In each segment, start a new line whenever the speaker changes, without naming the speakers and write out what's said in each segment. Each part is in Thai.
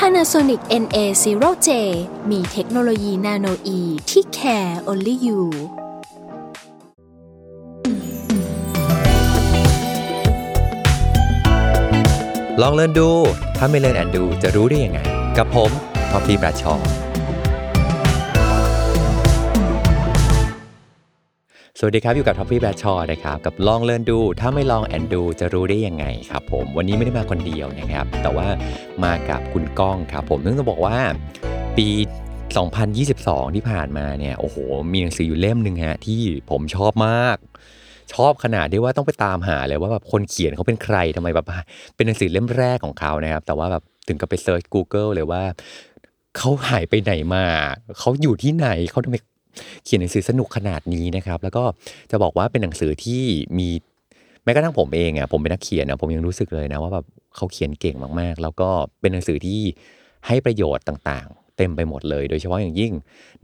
Panasonic NA0J มีเทคโนโลยี nanoe ที่ care only you
ลอง Learn ดู ถ้าไม่ลอง Learn ดูจะรู้ได้ยังไง กับผมท็อฟฟี่ แบรดชอว์ สวัสดีครับ อยู่กับท็อฟฟี่แบรดชอว์นะครับ กับลอง Learn ดู ถ้าไม่ลอง Learn ดูจะรู้ได้ยังไงครับผม วันนี้ไม่ได้มาคนเดียวนะครับ แต่ว่ามากับคุณก้องครับผมซึ่งจะบอกว่าปี 2022 ที่ผ่านมาเนี่ย โอ้โห มีหนังสืออยู่เล่มหนึ่งฮะ ที่ผมชอบมาก ชอบขนาดที่ว่าต้องไปตามหาเลยว่าแบบคนเขียนเขาเป็นใครทำไมแบบเป็นหนังสือเล่มแรกของเขานะครับ แต่ว่าแบบถึงกับไปเซิร์ช Google เลยว่าเขาหายไปไหนมา เขาอยู่ที่ไหน เขาทำไม เขียนหนังสือสนุกขนาดนี้นะครับ แล้วก็จะบอกว่าเป็นหนังสือที่มีแม้กระทั่งผมเองอะผมเป็นนักเขียนนะผมยังรู้สึกเลยนะว่าแบบเขาเขียนเก่งมากๆ แล้วก็เป็นหนังสือที่ให้ประโยชน์ต่างๆ เต็มไปหมดเลย โดยเฉพาะอย่างยิ่ง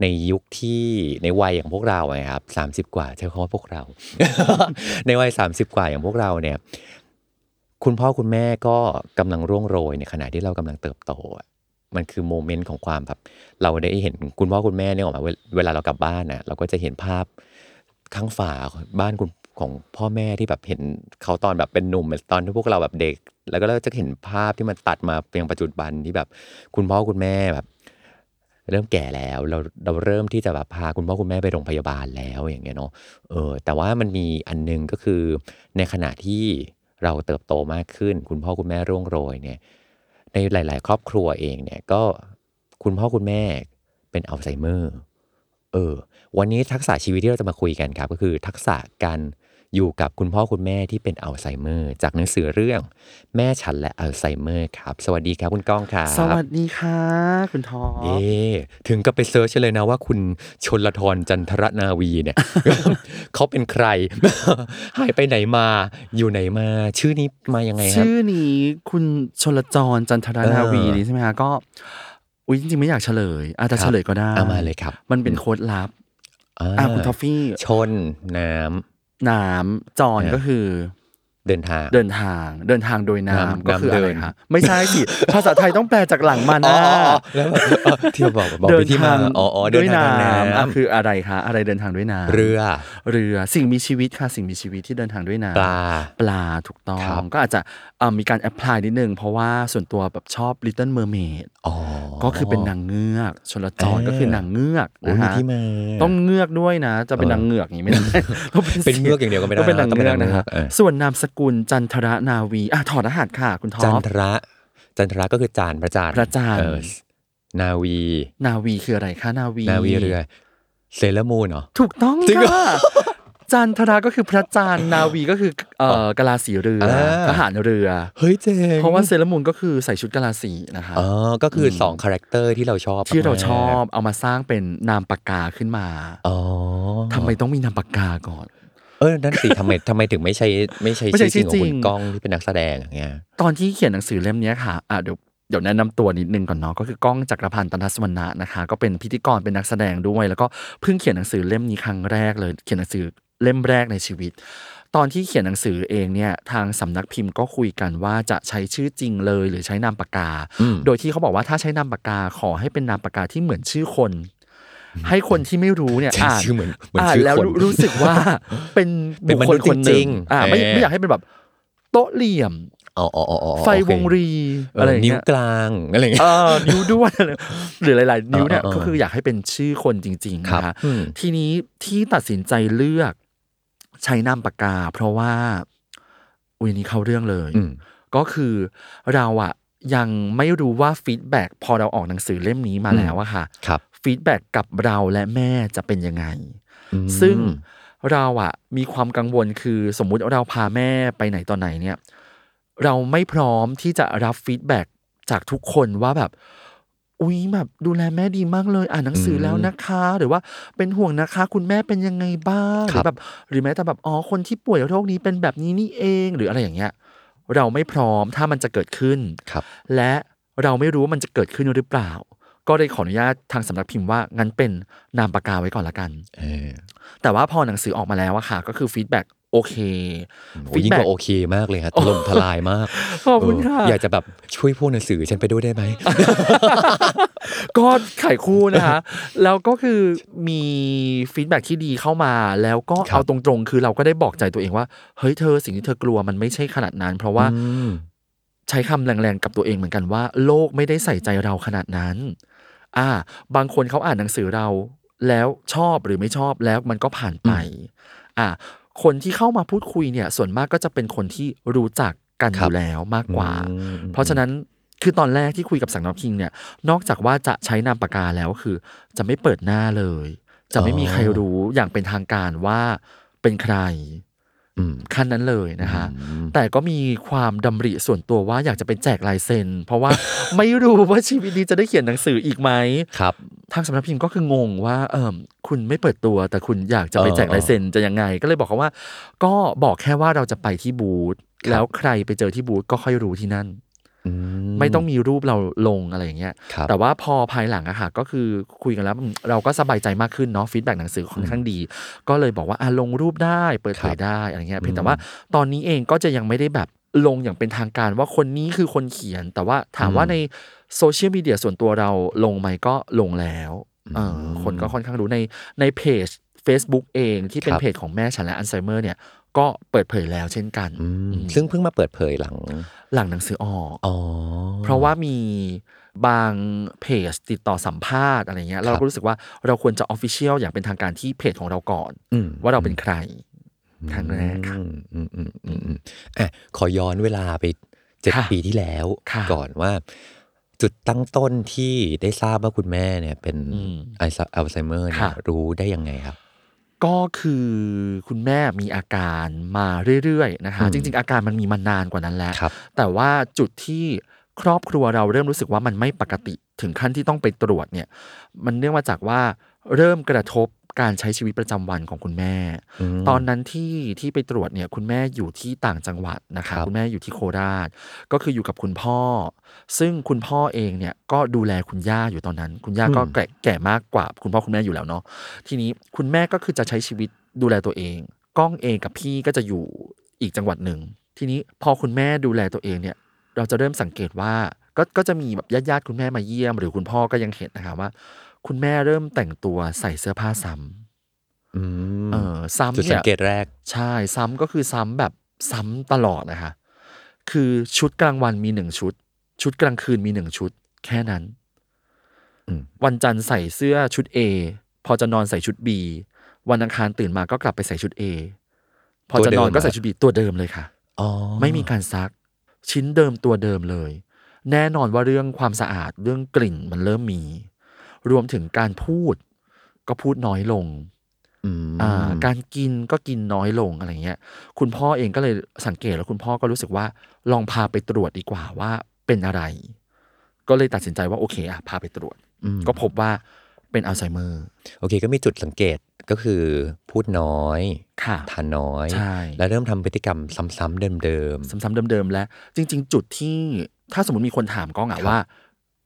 ในยุคที่ในวัยอย่างพวกเราอะครับสามสิบกว่าใช้คำว่าพวกเรา ในวัยสามสิบกว่าอย่างพวกเราเนี่ยคุณพ่อคุณแม่ก็กำลังร่วงโรยในขณะที่เรากำลังเติบโตอะ มันคือโมเมนต์ของความแบบเราได้เห็นคุณพ่อคุณแม่เนี่ยออกมาเวลาเรากลับบ้านนะเราก็จะเห็นภาพข้างฝาบ้านคุณของพ่อแม่ที่แบบเห็นเขาตอนแบบเป็นหนุ่มตอนที่พวกเราแบบเด็ก แล้วก็เราจะเห็นภาพที่มันตัดมาเป็นปัจจุบันที่แบบคุณพ่อคุณแม่แบบ เริ่มแก่แล้วเราเราเริ่มที่จะแบบพาคุณพ่อคุณแม่ไปโรงพยาบาลแล้วอย่างเงี้ยเนาะเออแต่ว่ามันมีอันนึงก็คือในขณะที่เราเติบโตมากขึ้น คุณพ่อคุณแม่ร่วงโรยเนี่ย ในหลาย ๆ ครอบครัวเองเนี่ยก็คุณพ่อคุณแม่เป็นอัลไซเมอร์ เออ วันนี้ทักษะชีวิตที่เราจะมาคุยกันครับ ก็คือทักษะการ อยู่กับคุณพ่อคุณแม่ที่เป็นอัลไซเมอร์ จากหนังสือเรื่อง แม่ฉันและอัลไซเมอร์ครับ สวัสดีครับคุณก้องครับ
สวัสดีค่ะ คุณท็อ
ฟฟี่ถึงกับไป search เลยนะว่าคุณชนลทรจันทรนาวีเนี่ย เขาเป็นใคร หายไปไหนมาอยู่ไหนมา ชื่อนี้มายังไงครับ
ชื่อนี้คุณชลจรจันทรนาวี
เออ
นี่ใช่ไหมคะก็อุ้ยจริงๆไม่อยากเฉลย อาจจะ
ครับ
เฉลยก็ได้
เอามาเลยครับ
มันเป็นโค้ดลับอ่าคุณทอฟฟี่
ชนน้ำ
น้ำจร
อ่า
ก็คือ
เดินทาง
เดินทางเดินทางโดย
น้ำ
น้ำก็คือ
น้ำเดิ
อะไร
น
คะไม่ใช่สิภาษาไทยต้องแปลจากหลังมา
อ๋
นะ
อแล้วแบบเออที่บอกบอก
เดิ
ไป
น
ที่มา
ทาง
อ๋ออ๋อเดิ
ด้วย
นทาง
น้ำ
ทาง
อะ
น้ำ
คืออะไรคะอะไรเดินทางด้วยน้ำ
เรือ
เรือสิ่งมีชีวิตค่ะสิ่งมีชีวิตที่เดินทางด้วยน้ำ
ปลา
ปลาถูกต้อง
ครับ
ก็อาจจะเอ่อมีการ apply นิดนึง เพราะว่าส่วนตัวแบบชอบ Little Mermaid
อ๋อ
ก็คือเป็นนางเงือกชลจร
เออ
ก็คือนางเงือก
โอ้
นะ
มี
ฮะ
ที่มา
ต้องเงือกด้วยนะ จะเป็น
เออ
นางเงือกอย่างนี้ไม่ได้ต้อง
เป็นเงือกอย่างเดียวก็ไม่ได้
ต้องเป็นนาง
ต้องเป็
เงื
น
อก
นางเงื
นะ
อก
ฮะ
เออ
ส่วนนามสกุลจันทรนาวีอะถอดรหัสค่ะ คุณท็อป
จันทระ จันทระก็คือจานพระจันทร์
พระจันทร์
เออนาวี
นาวีคืออะไรคะนาวี
นาวีเรือ Sailor Moon เหรอ
ถูกต้อง
จริงเหรอ
ค่ะจันทราก็คือพระจันทร์นาวีก็คือเอ่อกะลาสีเรืออาทหารเรือ
เฮ้ยเจ๋ง
เพราะว่า Sailor Moon ก็คือใส่ชุดกะลาสีนะคะ
อ๋อก็คืออสอง character ที่เราชอบที่เราชอบ
มา
กๆ
เอามาสร้างเป็นนามปากกาขึ้นมา
อ๋อ
ทำไมต้องมีนามปากกาก่อน
เออนั่นสิทำไมทำไมถึงไม่ใช่ไม่ใช่
ไม่ใช่
ชื่อจริงของ
ชื่อจริ
คุณก้องที่เป็นนักแสดงอย่างเงี้ย
ตอนที่เขียนหนังสือเล่มเนี้ยค่ะอะเดี๋ยวเดี๋ยวแนะนำตัวนิดนึงก่อนเนาะก็คือก้องจักรพันธ์ตันทสวรรณะนะคะ ก็เป็นพิธีกรเป็นนักแสดงด้วย แล้วก็เพิ่งเขียนหนังสือเล่มนี้ครั้งแรกเลย เขียนหนังสือเล่มแรกในชีวิต ตอนที่เขียนหนังสือเองเนี่ยทางสำนักพิมพ์ก็คุยกันว่าจะใช้ชื่อจริงเลยหรือใช้นามปากกา
อืม
โดยที่เขาบอกว่าถ้าใช้นามปากกาขอให้เป็นนามปากกาที่เหมือนชื่อคน ให้คนที่ไม่รู้เนี่ย
ใช่
อ่าน
ชื่อเหมือนเหมือน
อ่าน
ชื่อ
แล้ว
คน
รู้รู้สึกว่าเป็น
เป็น
บุค
ม
ค
นุ
ล
ษย์
คนห
จริ
นึ่
ง
ง
ๆ
อ่าไม่
เออ
ไม่อยากให้เป็นแบบโต๊ะเหลี่ยม
อ๋ออ๋ออ๋ออ๋อ
ไฟ
โอเคว
งรี
เออ
อะไรอย่างเงี้ยนิ้ว
กลางอะไรอย่างเงี้ย
เออนิ้วด้วยหรือหลาย ๆ นิ้วเนี่ย
เออเออ
ก็คืออยากให้เป็นชื่อคนจริงๆ
ครับ
นะคะ
อืม
ทีนี้ที่ตัดสินใจเลือกใช้นามปากกา เพราะว่าอุ้ยนี่เข้าเรื่องเลย
อืม
ก็คือเราอะยังไม่รู้ว่า feedback พอเราออกหนังสือเล่มนี้มา
อืม
แล้วอะค่ะ
ครับ
feedback กับเราและแม่จะเป็นยังไง
อืม
ซึ่งเราอะมีความกังวลคือสมมุติเราพาแม่ไปไหนตอนไหนเนี่ย เราไม่พร้อมที่จะรับฟีดแบ็กจากทุกคนว่าแบบ อุ๊ยแบบดูแลแม่ดีมากเลย อ่านหนังสือแล้วนะคะ หรือว่าเป็นห่วงนะคะ คุณแม่เป็นยังไงบ้างห
ครั
รือบแบบหรือแม้แต่แบบอ๋อคนที่ป่วยโรคนี้เป็นแบบนี้นี่เองหรืออะไรอย่างเงี้ย เราไม่พร้อมถ้ามันจะเกิดขึ้น
ครับ
และเราไม่รู้ว่ามันจะเกิดขึ้นหรือเปล่า ก็เลยขออนุญาตทางสำนักพิมพ์ว่างั้นเป็นนามปากกาไว้ก่อนละกัน
เออ
แต่ว่าพอหนังสือออกมาแล้วอะค่ะ ก็คือ feedback โอเค
โอ้ยิ่งกว่าโอเคมากเลยครับถล่มทลายมาก
ขอบคุณค่ะ
เอออยากจะแบบช่วยพูดหนังสือฉันไปด้วยได้ไหม
ก็ไขคู่นะคะแล้วก็คือมี feedback ที่ดีเข้ามา แล้วก็
ครับ
เอาตรงๆ คือเราก็ได้บอกใจตัวเองว่า เฮ้ยเธอสิ่งที่เธอกลัวมันไม่ใช่ขนาดนั้น เพราะว่า
อืม
ใช้คำแรงๆกับตัวเองเหมือนกันว่า โลกไม่ได้ใส่ใจเราขนาดนั้น อ่า บางคนเขาอ่านหนังสือเราแล้วชอบหรือไม่ชอบแล้วมันก็ผ่านไป อ่า คนที่เข้ามาพูดคุยเนี่ย ส่วนมากก็จะเป็นคนที่รู้จักกันอ
ครับ
ยู่แล้วมากกว่า
อืม
เพราะฉะนั้นคือตอนแรกที่คุยกับสังนอคิงเนี่ย นอกจากว่าจะใช้นามปากกาแล้วคือ จะไม่เปิดหน้าเลย จะไม่มีใครรู้อย่างเป็นทางการว่าเป็นใคร
อืม
ขั้นนั้นเลยนะคะ
อืม
แต่ก็มีความดำริส่วนตัวว่าอยากจะไปแจกลายเซ็น เพราะว่าไม่รู้ว่าชีวิตนี้จะได้เขียนหนังสืออีกไหม
ครับ
ทางสำนักพิมพ์ก็คืองงว่าเออคุณไม่เปิดตัว แต่คุณอยากจะไปแจกลายเซ็นจะยังไง ก็เลยบอกเขาว่า ก็บอกแค่ว่าเราจะไปที่บูธแล้วใครไปเจอที่บูธก็ค่อยรู้ที่นั่น
อื
ไม่ต้องมีรูปเราลงอะไรอย่างเงี้ย
ครับ
แต่ว่าพอภายหลังอะค่ะก็คือคุยกันแล้วอืมเราก็สบายใจมากขึ้นเนาะฟีดแบ็หนังสือค่อนข้างดี ก็เลยบอกว่าอะลงรูปได้เปิดเผยได้อะไรเงี้ยเพียงแต่ว่าตอนนี้เองก็จะยังไม่ได้แบบลงอย่างเป็นทางการว่าคนนี้คือคนเขียน แต่ว่าถามว่าในโซเชียลมีเดียส่วนตัวเราลงไหมก็ลงแล้วเอออคนก็ค่อนข้างรู้ในในเพจ Facebook เองที่เป็น
ครับ
เพจของแม่ฉันและอัลไซเมอร์เนี่ย ก็เปิดเผยแล้วเช่นกัน
อืม
อืม
ซึ่งเพิ่งมาเปิดเผยหลัง
หลังหนังสือออก
อ๋อ
เพราะว่ามีบางเพจติดต่อสัมภาษณ์อะไรเงี้ย
ครับ
เราก็รู้สึกว่าเราควรจะ official อย่างเป็นทางการที่เพจของเราก่อน
อืม
ว่าเราเป็นใครครั้งแรกค่ะ
อืมอืมอืมอืมอืมอะขอย้อนเวลาไปเจ็ด
ค่ะ
ปีที่แล้ว
ค่ะ
ก่อนว่า จุดตั้งต้นที่ได้ทราบว่าคุณแม่เนี่ย เป็น
อืม
ไอซ์อัลไซเมอร์เนี่ย
ค่ะ
รู้ได้ยังไงครับ
ก็คือคุณแม่มีอาการมาเรื่อยๆนะคะ
อืม
จริง ๆ อาการมันมีมานานกว่านั้นแล้ว
ครับ
แต่ว่าจุดที่ครอบครัวเราเริ่มรู้สึกว่ามันไม่ปกติถึงขั้นที่ต้องไปตรวจเนี่ย มันเนื่องมาจากว่าเริ่มกระทบการใช้ชีวิตประจำวันของคุณแม่
ม
ตอนนั้นที่ที่ไปตรวจเนี่ยคุณแม่อยู่ที่ต่างจังหวัดนะ
ครั
คะ
บ
คุณแม่อยู่ที่โคราช ก็คืออยู่กับคุณพ่อ ซึ่งคุณพ่อเองเนี่ยก็ดูแลคุณย่าอยู่ตอนนั้น คุณย่าก็แก่แก่มากกว่า คุณพ่อคุณแม่อยู่แล้วเนาะทีนี้คุณแม่ก็คือจะใช้ชีวิตดูแลตัวเอง ก้องเองกับพี่ก็จะอยู่อีกจังหวัดหนึ่งทีนี้พอคุณแม่ดูแลตัวเองเนี่ยเราจะเริ่มสังเกตว่าก็ก็จะมีแบบญาติญาติๆคุณแม่มาเยี่ยม หรือคุณพ่อก็ยังเห็นนะคะว่า คุณแม่เริ่มแต่งตัวใส่เสื้อผ้าซ้ำ
อืม
เออซ้ำ
จุด
เนี่
สั
ย
งเกตแรก
ใช่ซ้ำก็คือซ้ำแบบซ้ำตลอดนะคะ คือชุดกลางวันมีหนึ่งชุด ชุดกลางคืนมีหนึ่งชุด แค่นั้น
อืม
วันจันทร์ใส่เสื้อชุด A พอจะนอนใส่ชุด B วันอังคารตื่นมาก็กลับไปใส่ชุด A พอจะนอนก็ใส่ชุด B ตัวเดิมเลยค่ะ
อ๋อ
ไม่มีการซัก ชิ้นเดิมตัวเดิมเลย แน่นอนว่าเรื่องความสะอาดเรื่องกลิ่นมันเริ่มมี รวมถึงการพูด ก็พูดน้อยลง
อืม
อ่า การกินก็กินน้อยลงอะไรเงี้ย คุณพ่อเองก็เลยสังเกตแล้วคุณพ่อก็รู้สึกว่า ลองพาไปตรวจดีกว่าว่า เป็นอะไร ก็เลยตัดสินใจว่าโอเคอะพาไปตรวจ
อืม
ก็พบว่าเป็นอัลไซเมอร์
โอเค ก็มีจุดสังเกตก็คือพูดน้อย
ค่ะ
ทานน้อย
ใช่
และเริ่มทำพฤติกรรมซ้ำๆเดิม
ซ้ำๆเดิมๆ และ จริง ๆ จุดที่ถ้าสมมติมีคนถามก้องอะ
ครับ
ว่า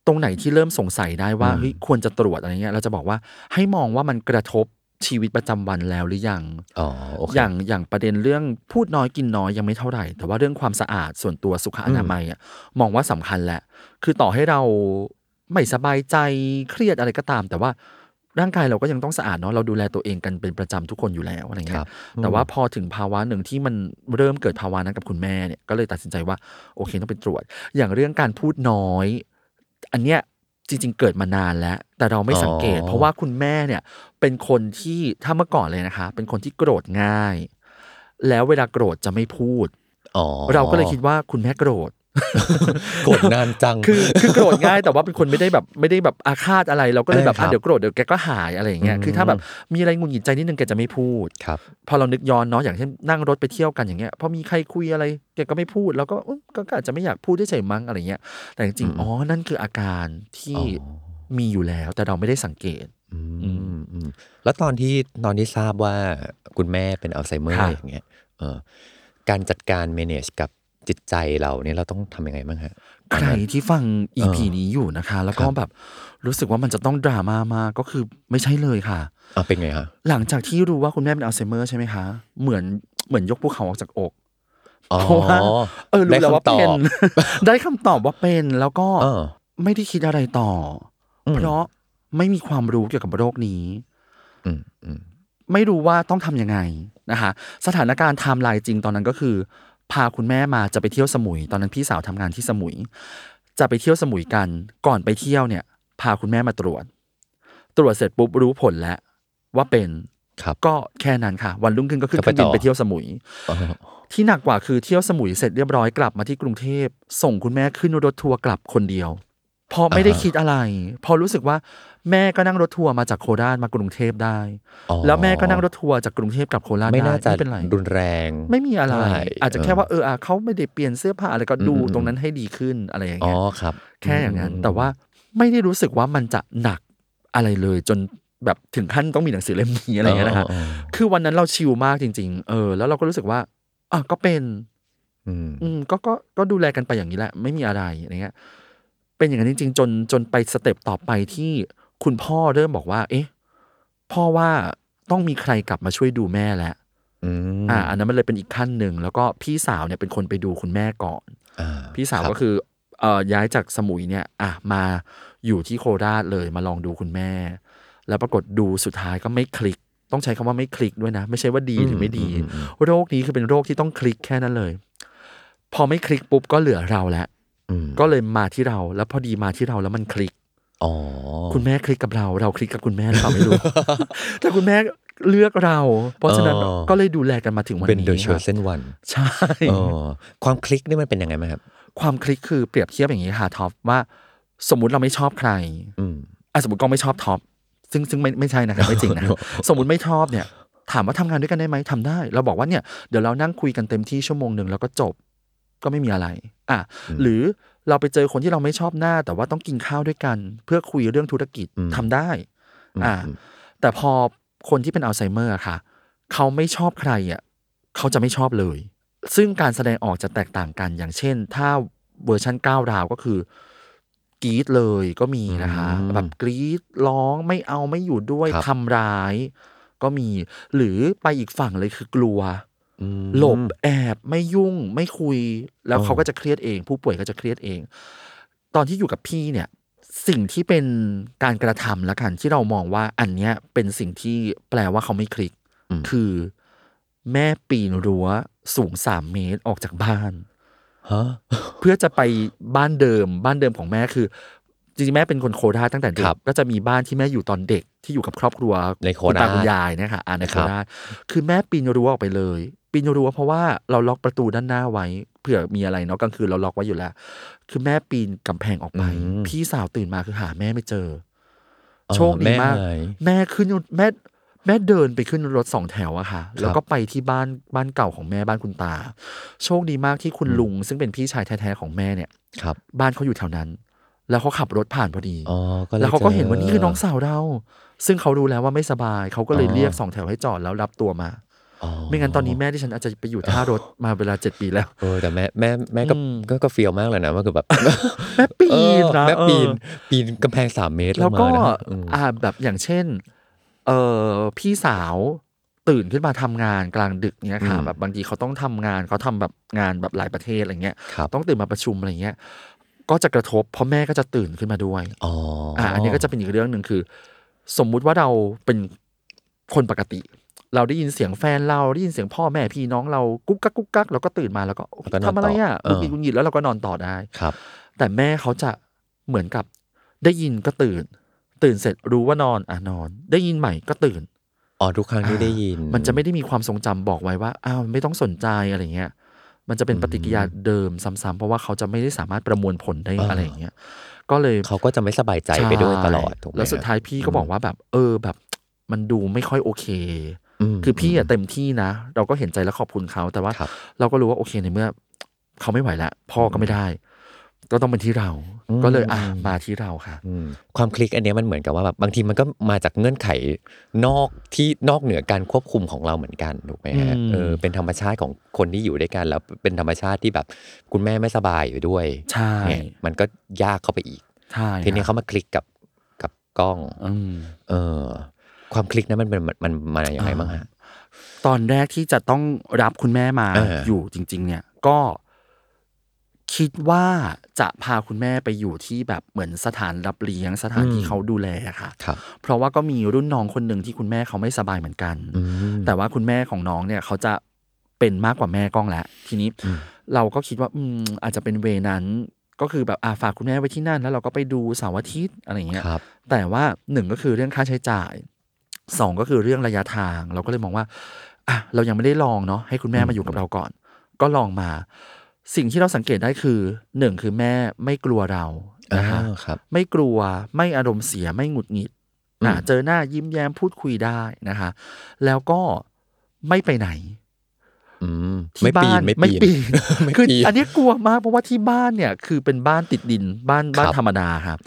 ตรงไหนที่เริ่มสงสัยได้ว่า
อืม
เฮ้ยควรจะตรวจอะไรเงี้ย เราจะบอกว่าให้มองว่ามันกระทบ ชีวิตประจำวันแล้วหรือยัง
ๆอ๋อโอเค
อย่างอย่างประเด็นเรื่องพูดน้อยกินน้อยยังไม่เท่าไหร่ แต่ว่าเรื่องความสะอาดส่วนตัวสุขอนามัยอะมองว่าสำคัญแหละ คือต่อให้เราไม่สบายใจเครียดอะไรก็ตาม แต่ว่าร่างกายเราก็ยังต้องสะอาดเนาะเราดูแลตัวเองกันเป็นประจำทุกคนอยู่แล้วอะไร
ค
เงี้
รั
ย
บ
แต่ว่าพอถึงภาวะหนึ่งที่มันเริ่มเกิดภาวะนั้นกับคุณแม่เนี่ยก็เลยตัดสินใจว่าโอเคต้องไปตรวจ อย่างเรื่องการพูดน้อย อันเนี้ยจริง ๆ เกิดมานานแล้ว แต่เราไม่สังเกต
อ๋อ
เพราะว่าคุณแม่เนี่ย เป็นคนที่ถ้าเมื่อก่อนเลยนะคะ เป็นคนที่โกรธง่าย แล้วเวลาโกรธจะไม่พูด
อ๋อ
เราก็เลยคิดว่าคุณแม่โกรธ
กดนานจัง
คือคือโกรธง่ายแต่ว่าเป็นคนไม่ได้แบบไม่ได้แบบอาฆาตอะไร เราก็เลยแบบ
เออครับ
อะเดี๋ยวโกรธเดี๋ยวแกก็หายอะไรอย่างเงี้ย
อืม
คือถ้าแบบมีอะไรหงุนหงิดใจนิดนึงแกจะไม่พูด
ครับ
พอเรานึกย้อนเนาะอย่างเช่นนั่งรถไปเที่ยวกันอย่างเงี้ยพอมีใครคุยอะไรแกก็ไม่พูด แล้วก็อุ๊ยก็ก็อาจจะไม่อยากพูดได้เฉยมั้งอะไรเงี้ยแต่จริงๆอ๋อนั่นคืออาการที่
อ๋อ
มีอยู่แล้วแต่เราไม่ได้สังเกต
อืมอืม แล้วตอนที่ตอนที่ทราบว่าคุณแม่เป็นอัลไซเมอร์
ค่ะ
อย่างเงี้ยเออการจัดการ manage กับจิตใจเราเนี่ยเราต้องทำยังไงบ้างฮะ
ใครที่ฟัง EP
เออ
นี้อยู่นะคะ แล้วก็
ครับ
แบบรู้สึกว่ามันจะต้องดราม่ามากก็คือไม่ใช่เลยค่ะ
อะเป็นไงฮะ
หลังจากที่รู้ว่าคุณแม่เป็นอัลไซเมอร์ใช่ไหมคะ เหมือนเหมือนยกภูเขาออกจากอก
อ๋อ
เพราะว่าเออรู้แล้วว่า
ได้คำต
เป็
อนบ
ได้คำตอบว่าเป็นแล้วก็
เออ
ไม่ได้คิดอะไรต่ออ
ม
เพราะ ไม่มีความรู้เกี่ยวกับโรคนี้
อืมอืม
ไม่รู้ว่าต้องทำยังไงนะคะสถานการณ์ไทม์ไลน์จริงตอนนั้นก็คือ พาคุณแม่มาจะไปเที่ยวสมุย ตอนนั้นพี่สาวทำงานที่สมุย จะไปเที่ยวสมุยกัน ก่อนไปเที่ยวเนี่ย พาคุณแม่มาตรวจ ตรวจเสร็จปุ๊บรู้ผลแล้ว ว่าเป็น
ครับ
ก็แค่นั้นค่ะ วันรุ่งขึ้นก็ขึ้น
ก็
เค
ไป
รื่องบิน
ต่อ
ไปเที่ยวสมุย
อ๋อ
ที่หนักกว่าคือเที่ยวสมุยเสร็จเรียบร้อยกลับมาที่กรุงเทพส่งคุณแม่ขึ้นรถทัวร์กลับคนเดียวเพราะไม่ได้คิดอะไรเพอรู้สึกว่า แม่ก็นั่งรถทัวร์มาจากโคราชมากรุงเทพได้
อ๋อ
แล้วแม่ก็นั่งรถทัวร์จากกรุงเทพกลับโคราช
ไม่
ได้
น่าจะ
ไม่เป็นไร
รุนแรง
ไม่มีอะไร
เท่าไหร่
อาจจะแค่ว่าเอออะเขาไม่ได้เปลี่ยนเสื้อผ้าอะไรก็ดู
อืม
ตรงนั้นให้ดีขึ้นอะไรอย่าง
อ๋อ
เงี้ย
ครับ
แค่อย่างนั้น แต่ว่าไม่ได้รู้สึกว่ามันจะหนักอะไรเลยจนแบบถึงขั้นต้องมีหนังสือเล่มนี้อะไรอย่างเงี้ยนะฮะ
อ๋ออ๋อ
คือวันนั้นเราชิลมากจริง ๆ เออ แล้วเราก็รู้สึกว่าอะก็เป็น
อืม
อืมก็ก็ก็ดูแลกันไปอย่างนี้แหละ ไม่มีอะไรอะไรเงี้ย เป็นอย่างนั้นจริง ๆ จนจนไปสเต็ปต่อไปที่ คุณพ่อเริ่มบอกว่า เอ๊ะ พ่อว่าต้องมีใครกลับมาช่วยดูแม่แล้ว
อืม
อ่า อันนั้นมันเลยเป็นอีกขั้นหนึ่ง แล้วก็พี่สาวเนี่ยเป็นคนไปดูคุณแม่ก่อน
อ่า
พี่สาว
รับ
ก็คือเอ่อย้ายจากสมุยเนี่ย อะมาอยู่ที่โคราชเลยมาลองดูคุณแม่ แล้วปรากฏดูสุดท้ายก็ไม่คลิก ต้องใช้คำว่าไม่คลิกด้วยนะ ไม่ใช่ว่าดีหรือไม่ดี
อืมอืม
โรคนี้คือเป็นโรคที่ต้องคลิกแค่นั้นเลย พอไม่คลิกปุ๊บก็เหลือเราแล้ว
อืม
ก็เลยมาที่เรา แล้วพอดีมาที่เราแล้วมันคลิก
อ๋อ
คุณแม่คลิกกับเรา เราคลิกกับคุณแม่หรือเปล่าไม่รู้ แต่คุณแม่เลือกเรา เพราะฉะนั้น
อ๋อ
ก็เลยดูแลกันมาถึงวัน
เป็น
นี้
โดยเชิ
ค
ญ
รับ
เส้นวัน
ใช่
อ๋อความคลิกนี่มันเป็นยังไงไหมครับ
ความคลิกคือเปรียบเทียบอย่างนี้ค่ะท็อปว่าสมมุติเราไม่ชอบใคร
อืม
อะสมมติก็ไม่ชอบท็อปซึ่งซึ่งไม่ไม่ใช่นะครับไม่จริงนะครับสมมติไม่ชอบเนี่ย ถามว่าทำงานด้วยกันได้ไหมทำได้ เราบอกว่าเนี่ยเดี๋ยวเรานั่งคุยกันเต็มที่ชั่วโมงหนึ่งแล้วก็จบ ก็ไม่มีอะไร อะหรือ เราไปเจอคนที่เราไม่ชอบหน้า แต่ว่าต้องกินข้าวด้วยกัน เพื่อคุยเรื่องธุรกิจ
อืม
ทำได้ อะแต่พอคนที่เป็นอัลไซเมอร์อะค่ะ เขาไม่ชอบใครอะเขาจะไม่ชอบเลย ซึ่งการแสดงออกจะแตกต่างกันอย่างเช่น ถ้าเวอร์ชันก้าวราวก็คือกรีดเลยก็มีนะคะ
อืม
แบบกรีดร้องไม่เอาไม่อยู่ด้วย
ครับ
ทำร้าย ก็มี หรือไปอีกฝั่งเลยคือกลัว
อืม
หลบแอบไม่ยุ่งไม่คุย แล้ว
อ๋อ
เขาก็จะเครียดเอง ผู้ป่วยก็จะเครียดเอง ตอนที่อยู่กับพี่เนี่ย สิ่งที่เป็นการกระทำแล้วกันที่เรามองว่าอันเนี้ยเป็นสิ่งที่แปลว่าเขาไม่คลิก คือแม่ปีนรั้วสูงสามเมตรออกจากบ้าน
ฮะ
เพื่อจะไปบ้านเดิม บ้านเดิมของแม่คือจริงๆแม่เป็นคนโคราชตั้งแต่เด็
ค
ก
รับ
ก็จะมีบ้านที่แม่อยู่ตอนเด็กที่อยู่กับครอบครัว
ในโค
ณตา
ราช
คุณยายเนะคะอ่าในโค
ครับ
ราชคือแม่ปีนรั้วออกไปเลย ปีนรั้วเพราะว่าเราล็อกประตูด้านหน้าไว้เผื่อมีอะไรเนาะกลางคืนเราล็อกไว้อยู่แล้ว คือแม่ปีนกำแพงออกไป
อืม
พี่สาวตื่นมาคือหาแม่ไม่เจอ
อ๋อ
โชคดีมาก
แม่หาย
แม่ขึ้นแม่แม่เดินไปขึ้นรถสองแถวอะค่ะ แล้วก็ไปที่บ้านบ้านเก่าของแม่บ้านคุณตา โชคดีมากที่คุณลุง ซึ่งเป็นพี่ชายแท้ๆของแม่เนี่ย
ครับ
บ้านเขาอยู่แถวนั้น แล้วเขาขับรถผ่านพอดี
อ๋อก็ย
แล้วเขาก็
จ
เห็นว่านี่คือน้องสาวเรา ซึ่งเขารู้แล้วว่าไม่สบาย เขาก็เลย
อ๋อ
เรียกสองแถวให้จอดแล้วรับตัวมา
อ๋อ
ไม่งั้นตอนนี้แม่ที่ฉันอาจจะไปอยู่ท่ารถมาเวลาเจ็ดปีแล้ว
เออแต่แม่แม่แม่ก็
อืม
ก็ก็เฟียวมากเลยนะว่าคือแบบ
แม่ปี
เออน
นะ
แม่ปีน
เออ
ปีนกำแพงสามเมตร
แล้วก็
งมานะอืม
อ่าแบบอย่างเช่น เออพี่สาวตื่นขึ้นมาทำงานกลางดึกเนี้ยค่ะ
อืม
แบบบางทีเขาต้องทำงานเขาทำแบบงานแบบหลายประเทศอะไรเงี้ย
ครับ
ต้องตื่นมาประชุมอะไรเงี้ยก็จะกระทบเพราะแม่ก็จะตื่นขึ้นมาด้วย
อ๋ออ
อ่าอันนี้ก็จะเป็นอีกเรื่องหนึ่งคือ สมมุติว่าเราเป็นคนปกติ เราได้ยินเสียงแฟนเราได้ยินเสียงพ่อแม่พี่น้องเรากุ๊กกักกุ๊กกักเราก็ตื่นมาแล้วก็
แล้วก็นอน
ทำอะไรอะ
ต่อ
กุ๊ก
เออ
กินกุ๊กกินแล้วเราก็นอนต่อได้
ครับ
แต่แม่เขาจะเหมือนกับ ได้ยินก็ตื่น ตื่นเสร็จรู้ว่านอนอะนอน ได้ยินใหม่ก็ตื่น
อ๋อทุกครั้งที่ได้ยิน
มันจะไม่ได้มีความทรงจำบอกไว้ว่าอ้าวไม่ต้องสนใจอะไรเงี้ยมันจะเป็นปฏิกิริยาเดิมซ้ำๆเพราะว่าเขาจะไม่ได้สามารถประมวลผลได้
อ่า
อะไรอย่างเงี้ยก็เลย
เขาก็จะไม่สบายใจไปด้วยตลอด
ใช่
ถูกไหม
แล้วสุดท้ายพี่ก็บอกว่าแบบ เออแบบ มันดูไม่ค่อยโอเค
ม
คือพี่อะเต็มที่นะ เราก็เห็นใจและขอบคุณเขา แต่ว่า
ครับ
เราก็รู้ว่าโอเคในเมื่อ เขาไม่ไหวแล้วพ่อก็ไม่ได้ ก็ต้องเป็นที่เรา
อืม
ก็เลยอะมาที่เราค่ะ
อืมความคลิกอันเนี้ยมันเหมือนกับว่าแบบบางทีมันก็มาจากเงื่อนไขนอกที่นอกเหนือการควบคุมของเราเหมือนกันถูกไหมฮะ
อืม
เออเป็นธรรมชาติของคนที่อยู่ด้วยกัน แล้วเป็นธรรมชาติที่แบบ คุณแม่ไม่สบายอยู่ด้วย
ใช่
เนี่ยมันก็ยากเข้าไปอีก
ใช่
ทีนี้
ค่ะ
เขามาคลิกกับกับกล้อง
อืม
เออ ความคลิกนั้นมันเป็นมันมันมาอย่างไรบ้างฮะ
ตอนแรกที่จะต้องรับคุณแม่มา
เอออ
อยู่จริง ๆ เนี่ยก็คิดว่าจะพาคุณแม่ไปอยู่ที่แบบเหมือนสถานรับเลี้ยงสถานที่เขาดูแลอะค่ะ
ครับ
เพราะว่าก็มีรุ่นน้องคนหนึ่งที่คุณแม่เขาไม่สบายเหมือนกัน
อืม
แต่ว่าคุณแม่ของน้องเนี่ยเขาจะเป็นมากกว่าแม่กล้องแล้วทีนี้
อืม
เราก็คิดว่าอืมอาจจะเป็นเวนั้นก็คือแบบอาฝากคุณแม่ไว้ที่นั่น แล้วเราก็ไปดูเสาร์อาทิตย์อะไรอย่างเงี้ย
ครับ
แต่ว่าหนึ่งก็คือเรื่องค่าใช้จ่าย สองก็คือเรื่องระยะทาง เราก็เลยมองว่าอะเรายังไม่ได้ลองเนาะให้คุณแม่มาอยู่กับเราก่อน ก็ลองมา สิ่งที่เราสังเกตได้คือหนึ่งคือแม่ไม่กลัวเรานะคะ
อ่าครับ
ไม่กลัวไม่อารมณ์เสียไม่หงุดหงิด
อืม
อะเจอหน้ายิ้มแย้มพูดคุยได้นะคะ แล้วก็ไม่ไปไหน
อืม
ที่
ไม่ปี
บ้าน
นไม่
ไม่
ปีน
ปีน
ไม่
คือ
ปีน
อันนี้กลัวมากเพราะว่าที่บ้านเนี่ย คือเป็นบ้านติดดินบ้านบ้าน
ครับ
ธรรมดาครับ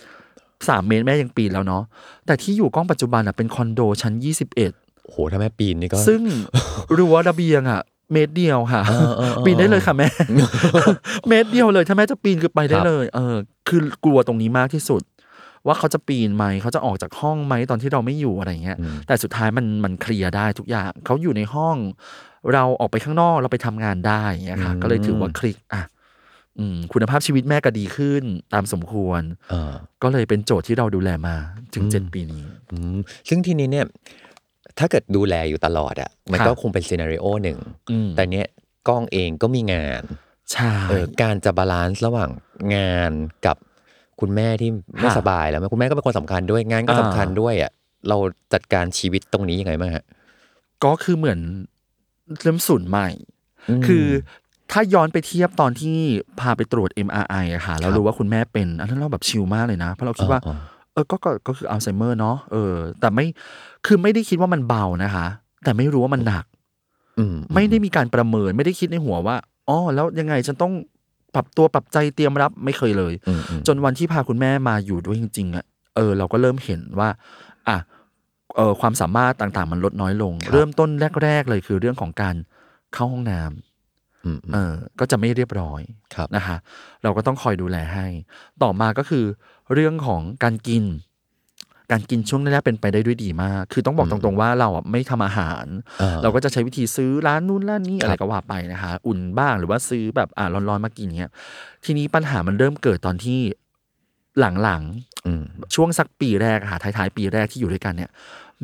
สามเมตรแม่ยังปีนแล้วเนาะแต่ที่อยู่กล้องปัจจุบันอะเป็นคอนโดชั้นยี่สิบเอ็ด
โอ้โหถ้าแม่ปีนนี่ก็
ซึ่งรั้วระเบียงอะ เมตรเดียวค่ะ
เออเออเออ
ปีนได้เลยค่ะแม่ เมตรเดียวเลยถ้าแม่จะปีนคือไปได้
ครับ
เลย เออ คือกลัวตรงนี้มากที่สุด ว่าเขาจะปีนไหมเขาจะออกจากห้องไหมตอนที่เราไม่อยู่อะไรเงี้ย
อืม
แต่สุดท้ายมันมันเคลียร์ได้ทุกอย่างเขาอยู่ในห้อง เราออกไปข้างนอกเราไปทำงานได้อย่างเงี้ยค่ะ ก็เลยถือว่าคลิกอะอืม คุณภาพชีวิตแม่ก็ดีขึ้นตามสมควร
เออ
ก็เลยเป็นโจทย์ที่เราดูแลมาถึง
อืม
เจ็ดปีนี้
อืมซึ่งทีนี้เนี่ย ถ้าเกิดดูแลอยู่ตลอดอะมัน
ครับ
ก็คงเป็น scenario หนึ่ง
อืม
แต่เนี้ยก้องเองก็มีงาน
ใช่
เออการจะ balance ระหว่างงานกับคุณแม่ที่ไม่
ฮะ
สบายแล้วคุณแม่ก็เป็นคนสำคัญด้วยงานก็
อ่า
สำคัญด้วยอะเราจัดการชีวิตตรงนี้ยังไงบ้างฮะ
ก็คือเหมือนเริ่มศูนย์ใหม่
ม
คือ ถ้าย้อนไปเทียบตอนที่พาไปตรวจ MRI อะค่ะแล้ว
ครับ
รู้ว่าคุณแม่เป็นอันนั้นเราแบบชิลมากเลยนะ เพราะเราคิดว่า
อ่า
เออก็ก็ก็คืออัลไซเมอร์เนาะเออ แต่ไม่คือไม่ได้คิดว่ามันเบานะคะ แต่ไม่รู้ว่ามันหนัก
อืม
ไม่ได้มีการประเมินไม่ได้คิดในหัวว่าอ๋อแล้วยังไงฉันต้องปรับตัวปรับใจเตรียมรับไม่เคยเลย
อืมอืม
จนวันที่พาคุณแม่มาอยู่ด้วยจริงๆอะเออ เราก็เริ่มเห็นว่า อะเออความสามารถต่างๆ มันลดน้อยลง เริ่มต้นแรก ๆ เลยคือเรื่องของการเข้าห้องน้ำ
อืมอืม
เออก็จะไม่เรียบร้อย
ครับ
นะคะเราก็ต้องคอยดูแลให้ ต่อมาก็คือ เรื่องของการกิน การกินช่วงแรกๆเป็นไปได้ด้วยดีมาก คือต้องบอกตรงๆว่าเราอะไม่ทำอาหาร
อ่
เราก็จะใช้วิธีซื้อร้านนู้นร้านนี้
ครับ
อะไรก็ว่าไปนะคะ อุ่นบ้างหรือว่าซื้อแบบอ่าร้อนๆมากินเงี้ย ทีนี้ปัญหามันเริ่มเกิดตอนที่หลัง
อืม
ๆช่วงสักปีแรกอะค่ะท้ายๆ ปีแรกที่อยู่ด้วยกันเนี่ย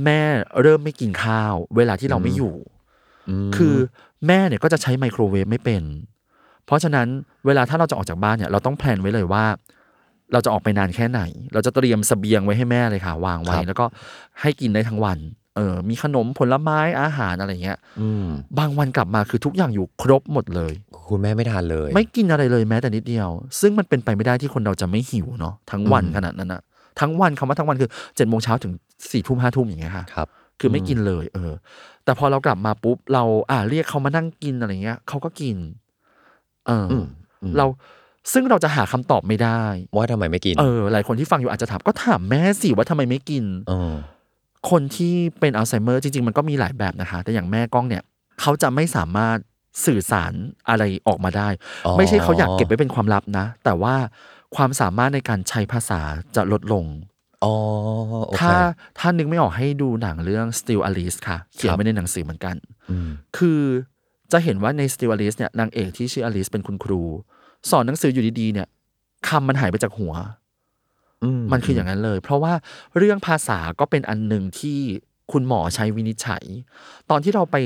แม่เริ่มไม่กินข้าว เวลาที่เราไม่อยู่
ม
คือแม่เนี่ยก็จะใช้ไมโครเวฟไม่เป็น เพราะฉะนั้นเวลาถ้าเราจะออกจากบ้านเนี่ยเราต้องแพลนไว้เลยว่า เราจะออกไปนานแค่ไหน เราจะเตรียมเสบียงไว้ให้แม่เลยค่ะ วางไว้ แล้วก็ให้กินได้ทั้งวันเออมีขนมผลไม้อาหารอะไรเงี้ย
อืม
บางวันกลับมาคือทุกอย่างอยู่ครบหมดเลย
คุณแม่ไม่ทานเลย
ไม่กินอะไรเลยแม้แต่นิดเดียว ซึ่งมันเป็นไปไม่ได้ที่คนเราจะไม่หิวเนาะทั้งวัน
อืม
ขนาดนั้นอะทั้งวันคำว่าทั้งวันคือเจ็ดโมงเช้าถึงสี่ทุ่มห้าทุ่มอย่างเงี้ยค่ะ
ครับ
คือไม่กินเลย เออ แต่พอเรากลับมาปุ๊บเราอ่าเรียกเขามานั่งกินอะไรเงี้ยเขาก็กิน เอออ
อืมอืม
เราซึ่งเราจะหาคำตอบไม่ได้
ว่าทำไมไม่กิน
เออ หลายคนที่ฟังอยู่อาจจะถามก็ถามแม่สิว่าทำไมไม่กิน
เออ
คนที่เป็นอัลไซเมอร์จริง ๆ มันก็มีหลายแบบนะคะ แต่อย่างแม่ก้องเนี่ย เขาจะไม่สามารถสื่อสารอะไรออกมาได้
อ๋อ
ไม่ใช่เขาอยากเก็บไว้เป็นความลับนะ แต่ว่าความสามารถในการใช้ภาษาจะลดลง
อ๋อโอเค
ถ้าถ้านึกไม่ออกให้ดูหนังเรื่อง Still Alice ค่ะ เขียนไว้ในหนังสือเหมือนกัน
อืม
คือจะเห็นว่าใน Still Alice เนี่ยนางเอกที่ชื่ออลิสเป็นคุณครู สอนหนังสืออยู่ดีๆ เนี่ยคำมันหายไปจากหัว
อื
มันคืออย่างนั้นเลย เพราะว่าเรื่องภาษาก็เป็นอันหนึ่งที่คุณหมอใช้วินิจฉัย ตอนที่เราไป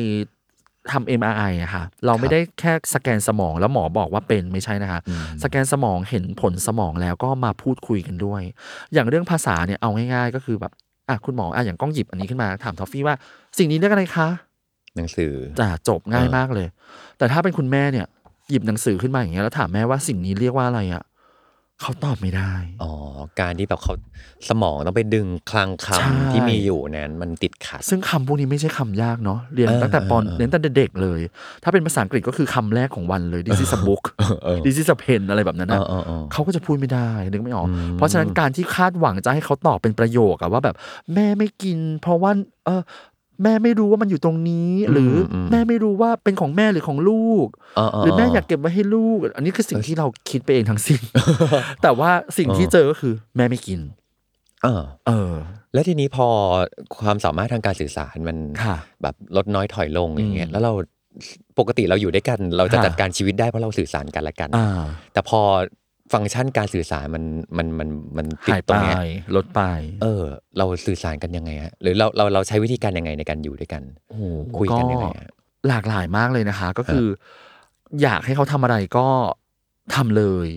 ทำ MRI อะค่ะเราไม่ได้แค่สแกนสมองแล้วหมอบอกว่าเป็นไม่ใช่นะคะ
อืม
สแกนสมองเห็นผลสมองแล้วก็มาพูดคุยกันด้วย อย่างเรื่องภาษาเนี่ยเอาง่ายๆ ก็คือแบบอะคุณหมออะอย่างกล้องหยิบอันนี้ขึ้นมาถามทอฟฟี่ว่า สิ่งนี้เรียกอะไรคะ
หนังสือ
จะจบง่าย
เออ
มากเลย แต่ถ้าเป็นคุณแม่เนี่ยหยิบหนังสือขึ้นมาอย่างเงี้ยแล้วถามแม่ว่าสิ่งนี้เรียกว่าอะไรอะ เขาตอบไม่ได้
อ๋อ การที่แบบเขาสมองต้องไปดึงคลังค
ใช่ำ
ที่มีอยู่นั้นมันติดขัด
ซึ่งคำพวกนี้ไม่ใช่คำยากเนาะเรียน
เออ
ตั้งแต่ปอน
เออเออ
เรียนตั้งแต่เด็กเลย ถ้าเป็นภาษาอังกฤษก็คือคำแรกของวันเลย this is a book
เออ
this is a pen อะไรแบบนั้นนะ
เออเออเออ
เขาก็จะพูดไม่ได้นึกไม่ออก
อืม
เพราะฉะนั้นการที่คาดหวังจะให้เขาตอบเป็นประโยคอะว่าแบบแม่ไม่กิน เพราะว่าเออ แม่ไม่รู้ว่ามันอยู่ตรงนี้ หรืออ
ม
แม่ไม่รู้ว่าเป็นของแม่หรือของลูก
เออเออ
หรือแม่อยากเก็บไว้ให้ลูก อันนี้คือสิ่งที่เราคิดไปเองทั้งสิ้น แต่ว่าสิ่งที่เจอก็คือ แม่ไม่กิน
เออ
เออ
แล้วทีนี้พอความสามารถทางการสื่อสารมัน
ค่ะ
แบบลดน้อยถอยลงอย่างเงี้
อื
ย
ม
แล้วเราปกติเราอยู่ด้วยกัน เราจะ
ค่ะ
จัดการชีวิตได้เพราะเราสื่อสารกันและกัน
อ่า
แต่พอ ฟังก์ชันการสื่อสารมันมันมันมันติด
หาย
ตร
ไป
งเนี้ย
ลดไป
เออ เราสื่อสารกันยังไงฮะหรือเราเราเราใช้วิธีการยังไงในการอยู่ด้วยกัน
โอ้โห
คุยกันยังไงอะ
หลากหลายมากเลยนะคะ ก็คือ อยากให้เขาทำอะไรก็ทำเลย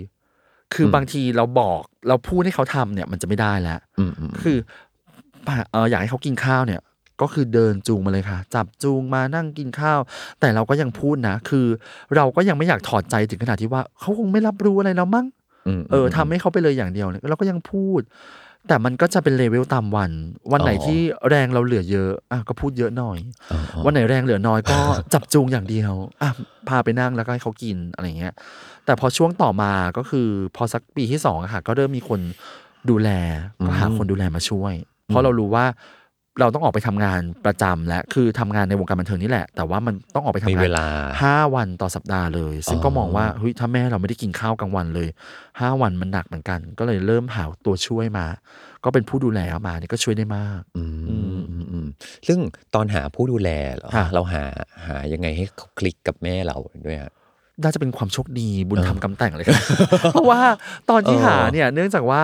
คืออ
ม
บางทีเราบอกเราพูดให้เขาทำเนี่ย มันจะไม่ได้แล้ว
อืมอืม
คือเอออยากให้เขากินข้าวเนี่ย ก็คือเดินจูงมาเลยค่ะ จับจูงมานั่งกินข้าว แต่เราก็ยังพูดนะ คือ เราก็ยังไม่อยากถอดใจถึงขนาดที่ว่าเขาคงไม่รับรู้อะไรแล้วมั้ง
ม
เออทำให้เขาไปเลยอย่างเดียวเนี่ยเราก็ยังพูด แต่มันก็จะเป็นเลเวลตามวัน วันไหน
อ๋อ
ที่แรงเราเหลือเยอะอะก็พูดเยอะหน่อย
อ๋ออ๋อ
วันไหนแรงเหลือน้อยก็จับจูงอย่างเดียวอะพาไปนั่งแล้วก็ให้เขากินอะไรเงี้ย แต่พอช่วงต่อมาก็คือ พอสักปีที่สองอะค่ะก็เริ่มมีคนดูแลก็หาคนดูแลมาช่วย เพราะเรารู้ว่า เราต้องออกไปทำงานประจำและคือทำงานในวงการบันเทิงนี่แหละ แต่ว่ามันต้องออกไปทำ
มี
งาน
เวลา
ห้าวันต่อสัปดาห์เลย ซึ่ง
อ๋อ
ก็มองว่าเฮ้ยถ้าแม่เราไม่ได้กินข้าวกลางวันเลยห้าวันมันหนักเหมือนกัน ก็เลยเริ่มหาตัวช่วยมา ก็เป็นผู้ดูแลเข้ามานี่ก็ช่วยได้มาก
อืมอืมอืมซึ่งตอนหาผู้ดูแลเหรอ
ค่ะ
เราหาหายังไงให้เขาคลิกกับแม่เราด้วยฮะ
น่าจะเป็นความโชคดีบุญธรรมกำแต่งเลยครับเพราะว่าตอนที่
เออ
หาเนี่ย เนื่องจากว่า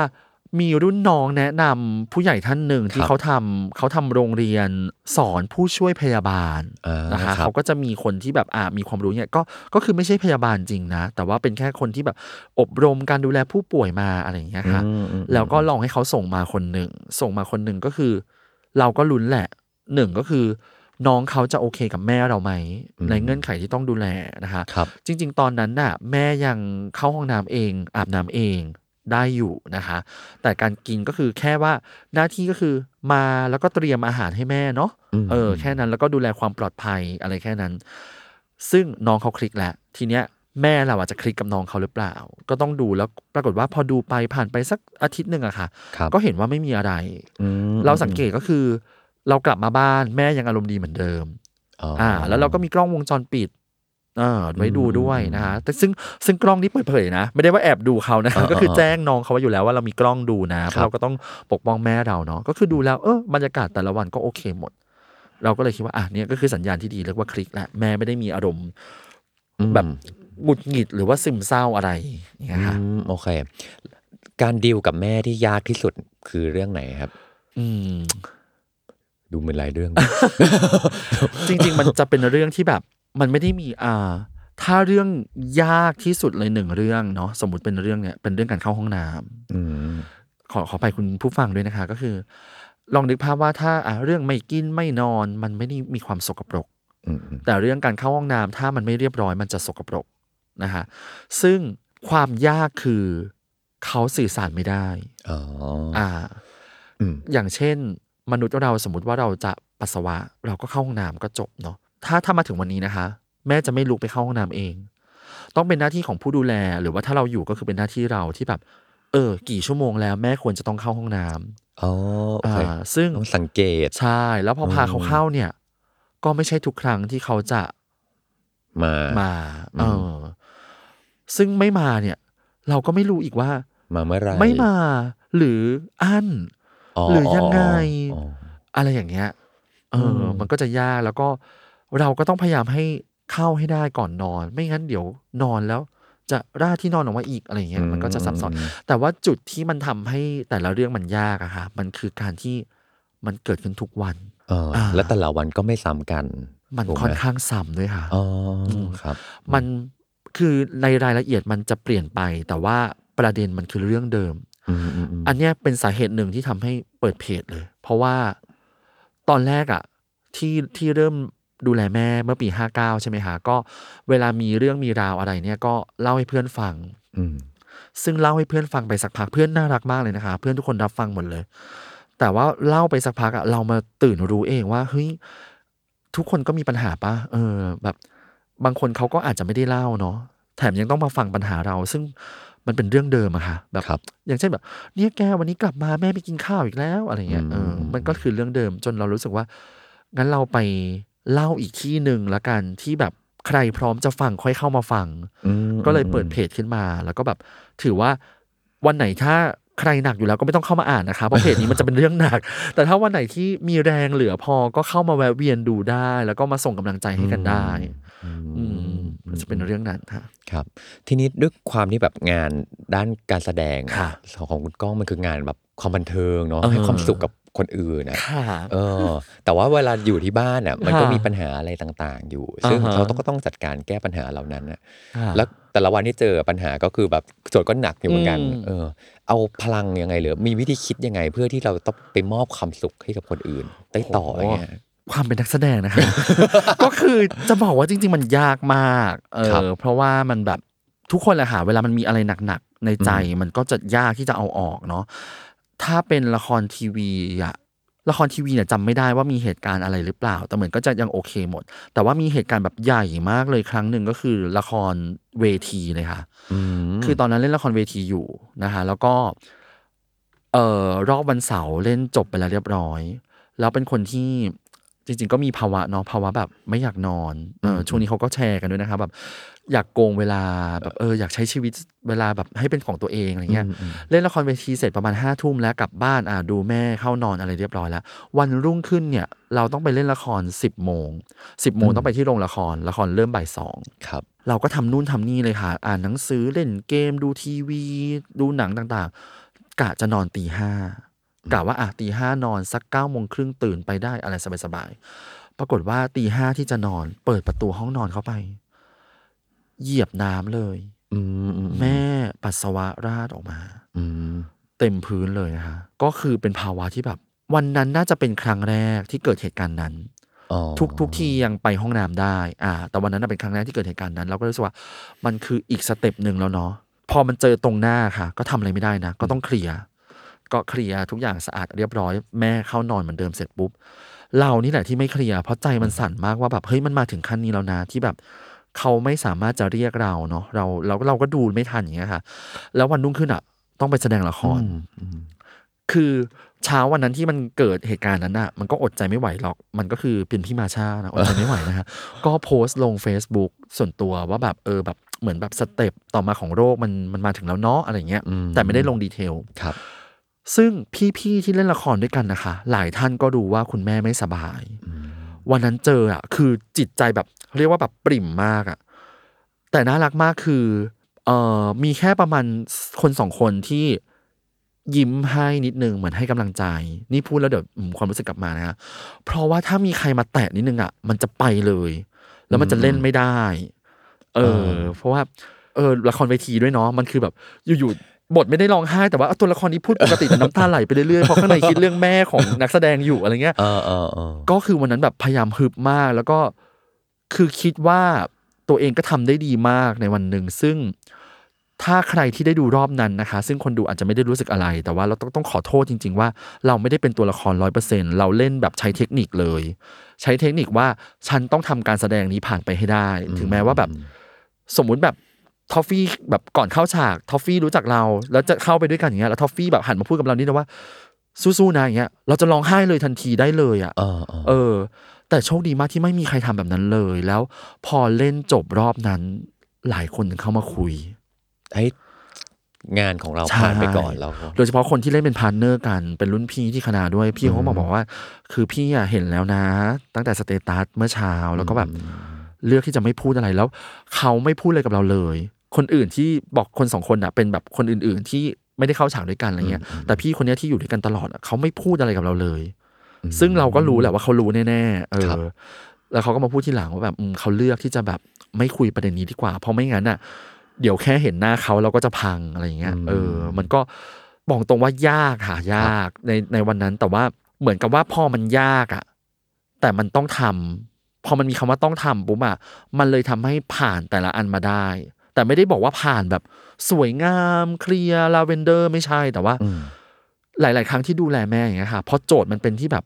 มีรุ่นน้องแนะนำผู้ใหญ่ท่านหนึ่งที่
ครับ
เขาทำเขาทำโรงเรียนสอนผู้ช่วยพยาบาล
อ่าน
นะคะ
ครับ
เขาก็จะมีคนที่แบบอ่ามีความรู้เนี่ยก็ก็คือไม่ใช่พยาบาลจริงนะ แต่ว่าเป็นแค่คนที่แบบอบรมการดูแลผู้ป่วยมาอะไรอย่างเงี้ยค่ะ
อืมอืม
แล้วก็ลองให้เขาส่งมาคนหนึ่งส่งมาคนหนึ่งก็คือ เราก็ลุ้นแหละหนึ่งก็คือ น้องเขาจะโอเคกับแม่เราไหม ในเงื่อนไขที่ต้องดูแลนะคะ
ครับ
จริง ๆ ตอนนั้นน่ะ แม่ยังเข้าห้องน้ำเอง อาบน้ำเอง ได้อยู่นะคะ แต่การกินก็คือแค่ว่าหน้าที่ก็คือมาแล้วก็เตรียมอาหารให้แม่เนาะ
อืม
เออ แค่นั้นแล้วก็ดูแลความปลอดภัยอะไรแค่นั้น ซึ่งน้องเขาคลิกแล้วทีเนี้ยแม่เราอาจจะคลิกกับน้องเขาหรือเปล่า ก็ต้องดูแล้วปรากฏว่าพอดูไปผ่านไปสักอาทิตย์หนึ่งอะค่ะ
ครับ
ก็เห็นว่าไม่มีอะไร
อืม
เราสังเกตก็คือ เรากลับมาบ้านแม่ยังอารมณ์ดีเหมือนเดิม
อ๋ออ
อ่า แล้วเราก็มีกล้องวงจรปิด เออไว้ดูด้วยนะฮะแต่ซึ่งซึ่งกล้องนี้เปิดเผยนะ ไม่ได้ว่าแอบดูเขานะ
อ่า
ก็คือ
อ่า
แจ้งน้องเขาไว้อยู่แล้วว่าเรามีกล้องดูนะเพ
ครับ
ราะเราก็ต้องปกป้องแม่เราเนาะก็คือดูแล้วเออบรรยากาศแต่ละวันก็โอเคหมด เราก็เลยคิดว่าอะเนี่ยก็คือสัญญาณที่ดีเรียกว่าคลิกแล้วแม่ไม่ได้มีอารมณ์
อืม
แบบหงุดหงิดหรือว่าซึมเศร้าอะไรอย่างเงี้ยค่ะ
อืมโอเค การดีลกับแม่ที่ยากที่สุดคือเรื่องไหนครับ
อืม
ดูเหมือนหลายเรื่อง
จริง ๆ มันจะเป็นเรื่องที่แบบ มันไม่ได้มีอ่าถ้าเรื่องยากที่สุดเลยหนึ่งเรื่องเนาะสมมติเป็นเรื่องเนี่ยเป็นเรื่องการเข้าห้องน้ำ
อืม
ขอขอไปคุณผู้ฟังด้วยนะคะ ก็คือ ลองนึกภาพว่าถ้าอะเรื่องไม่กินไม่นอน มันไม่ได้มีความสกปรก
อืมอืม
แต่เรื่องการเข้าห้องน้ำถ้ามันไม่เรียบร้อยมันจะสกปรกนะคะซึ่งความยากคือเขาสื่อสารไม่ได้
อ๋อ
อ่า
อืม
อย่างเช่น มนุษย์เราสมมติว่าเราจะปัสสาวะ เราก็เข้าห้องน้ำก็จบเนาะ ถ้าถ้ามาถึงวันนี้นะคะ แม่จะไม่ลุกไปเข้าห้องน้ำเอง ต้องเป็นหน้าที่ของผู้ดูแล หรือว่าถ้าเราอยู่ก็คือเป็นหน้าที่เราที่แบบ เออ กี่ชั่วโมงแล้วแม่ควรจะต้องเข้าห้องน้ำ
อ๋อโอเค
อ่าซึ่ง
ต้องสังเกต
ใช่ แล้วพอพาเขาเข้าเนี่ย ก็ไม่ใช่ทุกครั้งที่เขาจะ
มา
มา
อืม
เออ ซึ่งไม่มาเนี่ย เราก็ไม่รู้อีกว่า
มาเมื่อไหร
ไม่มา หรืออั้น หรือยังไง
อ๋อ
อะไรอย่างเงี้ย เอออ
ม
มันก็จะยากแล้วก็ เราก็ต้องพยายามให้เข้าให้ได้ก่อนนอน ไม่งั้นเดี๋ยวนอนแล้วจะราดที่นอนออกมาอีกอะไรอย่างเงี้ยมันก็จะซับซ้อน
อืม
แต่ว่าจุดที่มันทำให้แต่ละเรื่องมันยากอะค่ะมันคือการที่มันเกิดขึ้นทุกวัน
เอออาแล้วแต่ละวันก็ไม่ซ้ำกัน
มัน
ถูกไห
ค่อนข้างซ้ำด้วยค่ะ
อ๋ออ
ม
ครับ
มันคือในรายละเอียดมันจะเปลี่ยนไป แต่ว่าประเด็นมันคือเรื่องเดิม
อืมอืมอืม
อันเนี้ยเป็นสาเหตุหนึ่งที่ทำให้เปิดเพจเลย เพราะว่าตอนแรกอะที่ที่เริ่ม ดูแลแม่เมื่อปี 59 ใช่ไหมคะก็เวลามีเรื่องมีราวอะไรเนี่ยก็เล่าให้เพื่อนฟัง
อืม
ซึ่งเล่าให้เพื่อนฟังไปสักพักเพื่อนน่ารักมากเลยนะคะ เพื่อนทุกคนรับฟังหมดเลย แต่ว่าเล่าไปสักพักอะเรามาตื่นรู้เองว่าเฮ้ยทุกคนก็มีปัญหาปะเออ แบบ บางคนเขาก็อาจจะไม่ได้เล่าเนาะแถมยังต้องมาฟังปัญหาเรา ซึ่งมันเป็นเรื่องเดิมอะค่ะแบบ
ครับ
อย่างเช่นแบบ เนี่ยแกวันนี้กลับมาแม่ไปกินข้าวอีกแล้วอะไรเงี้ยเออ
อืม
มันก็คือเรื่องเดิมจนเรารู้สึกว่างั้นเราไป เล่าอีกที่หนึ่งละกันที่แบบใครพร้อมจะฟังค่อยเข้ามาฟัง
อืม
ก็เลยเปิดเพจขึ้นมา แล้วก็แบบ ถือว่าวันไหนถ้าใครหนักอยู่แล้วก็ไม่ต้องเข้ามาอ่านนะคะเพราะเพจนี้มันจะเป็นเรื่องหนัก แต่ถ้าวันไหนที่มีแรงเหลือพอก็เข้ามาแวะเวียนดูได้ แล้วก็มาส่งกำลังใจให้กันได้อื มมันจะเป็นเรื่องนั้นค่ะ
ครับ ทีนี้ด้วยความที่แบบงานด้านการแสดง
ค่ะ
ของคุณก้องมันคืองานแบบความบันเทิงเนาะ
เออ
ให้ความสุขกับคนอื่นนะ
ค่ะ
เออ แต่ว่าเวลาอยู่ที่บ้านอะ มันก็
ค่ะ
มีปัญหาอะไรต่างๆ อยู่ ซึ่ง
อ่าฮะ
เขาต้องก็ต้องจัดการแก้ปัญหาเหล่านั้นนะ
ค่ะ
แล้วแต่ละวันที่เจอปัญหาก็คือแบบโจทย์ก็หนักอยู่เหมือนกัน
อืม
เออ เอาพลังยังไงหรือมีวิธีคิดยังไง เพื่อที่เราต้องไปมอบความสุขให้กับคนอื่นได้ต่ออย่างเงี้ย
ความเป็นนักแสดงนะคะก็คือจะบอกว่าจริง ๆ มันยากมาก เอ
ครับ
อเพราะว่ามันแบบทุกคนแหละค่ะเวลามันมีอะไรหนักๆในใจมันก็จะยากที่จะเอาออกเนาะถ้าเป็นละครทีวีอะละครทีวีเนี่ยจำไม่ได้ว่ามีเหตุการณ์อะไรหรือเปล่า แต่เหมือนก็จะยังโอเคหมด แต่ว่ามีเหตุการณ์แบบใหญ่มากเลยครั้งหนึ่งก็คือละครเวทีเลยค่ะ
อืม
คือตอนนั้นเล่นละครเวทีอยู่นะคะแล้วก็เอ่อรอบวันเสาร์เล่นจบไปแล้วเรียบร้อย แล้วเป็นคนที่ จริง ๆ ก็มีภาวะเนาะภาวะแบบไม่อยากนอนเออช่วงนี้เขาก็แชร์กันด้วยนะคะแบบอยากโกงเวลาแบบเอออยากใช้ชีวิตเวลาแบบให้เป็นของตัวเองอะไรเงี้ยเล่นละครเวทีเสร็จประมาณห้าทุ่มแล้วกลับบ้านอ่าดูแม่เข้านอนอะไรเรียบร้อยแล้ว วันรุ่งขึ้นเนี่ยเราต้องไปเล่นละครสิบโมงสิบโมงต้องไปที่โรงละครละครเริ่มบ่ายสอง
ครับ
เราก็ทำนู่นทำนี่เลยค่ะ อ่านหนังสือเล่นเกมดูทีวี ดูหนังต่างๆ กะจะนอนตีห้า กะว่าอะตีห้านอนสักเก้าโมงครึ่งตื่นไปได้อะไรสบายๆปรากฏว่าตีห้าที่จะนอนเปิดประตูห้องนอนเข้าไป เหยียบน้ำเลย
อืมอืม
แม่ปัสสาวะราดออกมา
อืม
เต็มพื้นเลยนะคะก็คือเป็นภาวะที่แบบ วันนั้นน่าจะเป็นครั้งแรกที่เกิดเหตุการณ์นั้น
อ๋อ
ทุกทุกทียังไปห้องน้ำได้ อ่า แต่วันนั้นนะเป็นครั้งแรกที่เกิดเหตุการณ์นั้น เราก็รู้สึกว่า มันคืออีก step หนึ่งแล้วเนาะ พอมันเจอตรงหน้าค่ะ ก็ทำอะไรไม่ได้นะ ก็ต้องเคลียร์ ก็เคลียร์ทุกอย่างสะอาดเรียบร้อย แม่เข้านอนเหมือนเดิมเสร็จปุ๊บ เรานี่แหละที่ไม่เคลียร์เพราะใจมันสั่นมากว่าแบบเฮ้ยมันมาถึงขั้นนี้แล้วนะที่แบบเขาไม่สามารถจะเรียกเราเนาะเราเราเราก็ดูไม่ทันอย่างเงี้ยค่ะแล้ววันรุ่งขึ้นอะ ต้องไปแสดงละครคือเช้าวันนั้นที่มันเกิดเหตุการณ์นั้นอะ มันก็อดใจไม่ไหวหรอก มันก็คือเป็นพี่มาชานะอดใจไม่ไหวนะฮะก็โพสต์ลง Facebook ส่วนตัวว่าแบบเออแบบเหมือนแบบสเต็ปต่อมาของโรคมันมันมาถึงแล้วเนาะอะไรเงี้ย
อืม
แต่ไม่ได้ลงดีเทล
ครับ
ซึ่งพี่ๆที่เล่นละครด้วยกันนะคะ หลายท่านก็รู้ว่าคุณแม่ไม่สบาย วันนั้นเจออะ คือจิตใจแบบ เรียกว่าแบบปริ่มมากอะ แต่น่ารักมากคือเอ่อมีแค่ประมาณคนสองคนที่ยิ้มให้นิดนึงเหมือนให้กำลังใจ นี่พูดแล้วเดี๋ยวอืมความรู้สึกกลับมานะฮะเพราะว่าถ้ามีใครมาแตะนิดนึงอะ มันจะไปเลย แล้วมันจะเล่นไม่ได้ เออ เพราะว่าเออละครเวทีด้วยเนาะมันคือแบบอยู่ๆ บทไม่ได้ร้องไห้แต่ว่าตัวละครนี้พูดปกติแต่น้ำตาไหลไปเรื่อยๆเพราะข้างในคิดเรื่องแม่ของนักแสดงอยู่อะไรเงี้ย
เออเออเออ
ก็คือวันนั้นแบบพยายามฮึบมาก แล้วก็คือคิดว่าตัวเองก็ทำได้ดีมากในวันหนึ่งซึ่งถ้าใครที่ได้ดูรอบนั้นนะคะ ซึ่งคนดูอาจจะไม่ได้รู้สึกอะไร แต่ว่าเราต้องต้องขอโทษจริง ๆ ว่า เราไม่ได้เป็นตัวละครร้อยเปอร์เซ็นต์เราเล่นแบบใช้เทคนิคเลย ใช้เทคนิคว่าฉันต้องทำการแสดงนี้ผ่านไปให้ได้ ถึงแม้ว่าแบบ สมมุติแบบ ทอฟฟี่แบบก่อนเข้าฉากทอฟฟี่รู้จักเรา แล้วจะเข้าไปด้วยกันอย่างเงี้ยแล้วทอฟฟี่แบบหันมาพูดกับเรานี่นะว่า สู้ๆนะอย่างเงี้ยเราจะร้องไห้เลยทันทีได้เลยอะ
เออเออ
เออแต่โชคดีมากที่ไม่มีใครทำแบบนั้นเลย แล้วพอเล่นจบรอบนั้น หลายคนเข้ามาคุย
ให้งานของเรา
ใช่
ผ่านไปก่อนแล้วก็
โดยเฉพาะคนที่เล่นเป็น partner กันเป็นรุ่นพี่ที่คณะด้วย พี่เขาก็มาบอกว่า คือพี่อะเห็นแล้วนะ ตั้งแต่ status เมื่อเช้าแล้วก็แบบเลือกที่จะไม่พูดอะไรแล้ว เขาไม่พูดอะไรกับเราเลย คนอื่นที่บอกคนสองคนอะเป็นแบบคนอื่น ๆ ที่ไม่ได้เข้าฉากด้วยกันอะไรเงี้ย แต่พี่คนเนี้ยที่อยู่ด้วยกันตลอดอะเขาไม่พูดอะไรกับเราเลย ซึ่งเราก็รู้แหละว่าเขารู้แน่ๆเอ
ครั
อบแล้วเขาก็มาพูดที่หลังว่าแบบอืมเขาเลือกที่จะแบบไม่คุยประเด็นนี้ดีกว่า เพราะไม่งั้นอะ เดี๋ยวแค่เห็นหน้าเขาเราก็จะพังอะไรอย่างเงี้ย เออ มันก็บอกตรงว่ายากค่ะยากในในวันนั้น แต่ว่าเหมือนกับว่าพอมันยากอะ แต่มันต้องทำพอมันมีคำว่าต้องทำปุ๊บอะมันเลยทำให้ผ่านแต่ละอันมาได้ แต่แต่ไม่ได้บอกว่าผ่านแบบสวยงามเคลียร์ลาเวนเดอร์ไม่ใช่แต่ว่า
อืม
หลาย ๆ ครั้งที่ดูแลแม่อย่างเงี้ยค่ะเพราะโจทย์มันเป็นที่แบบ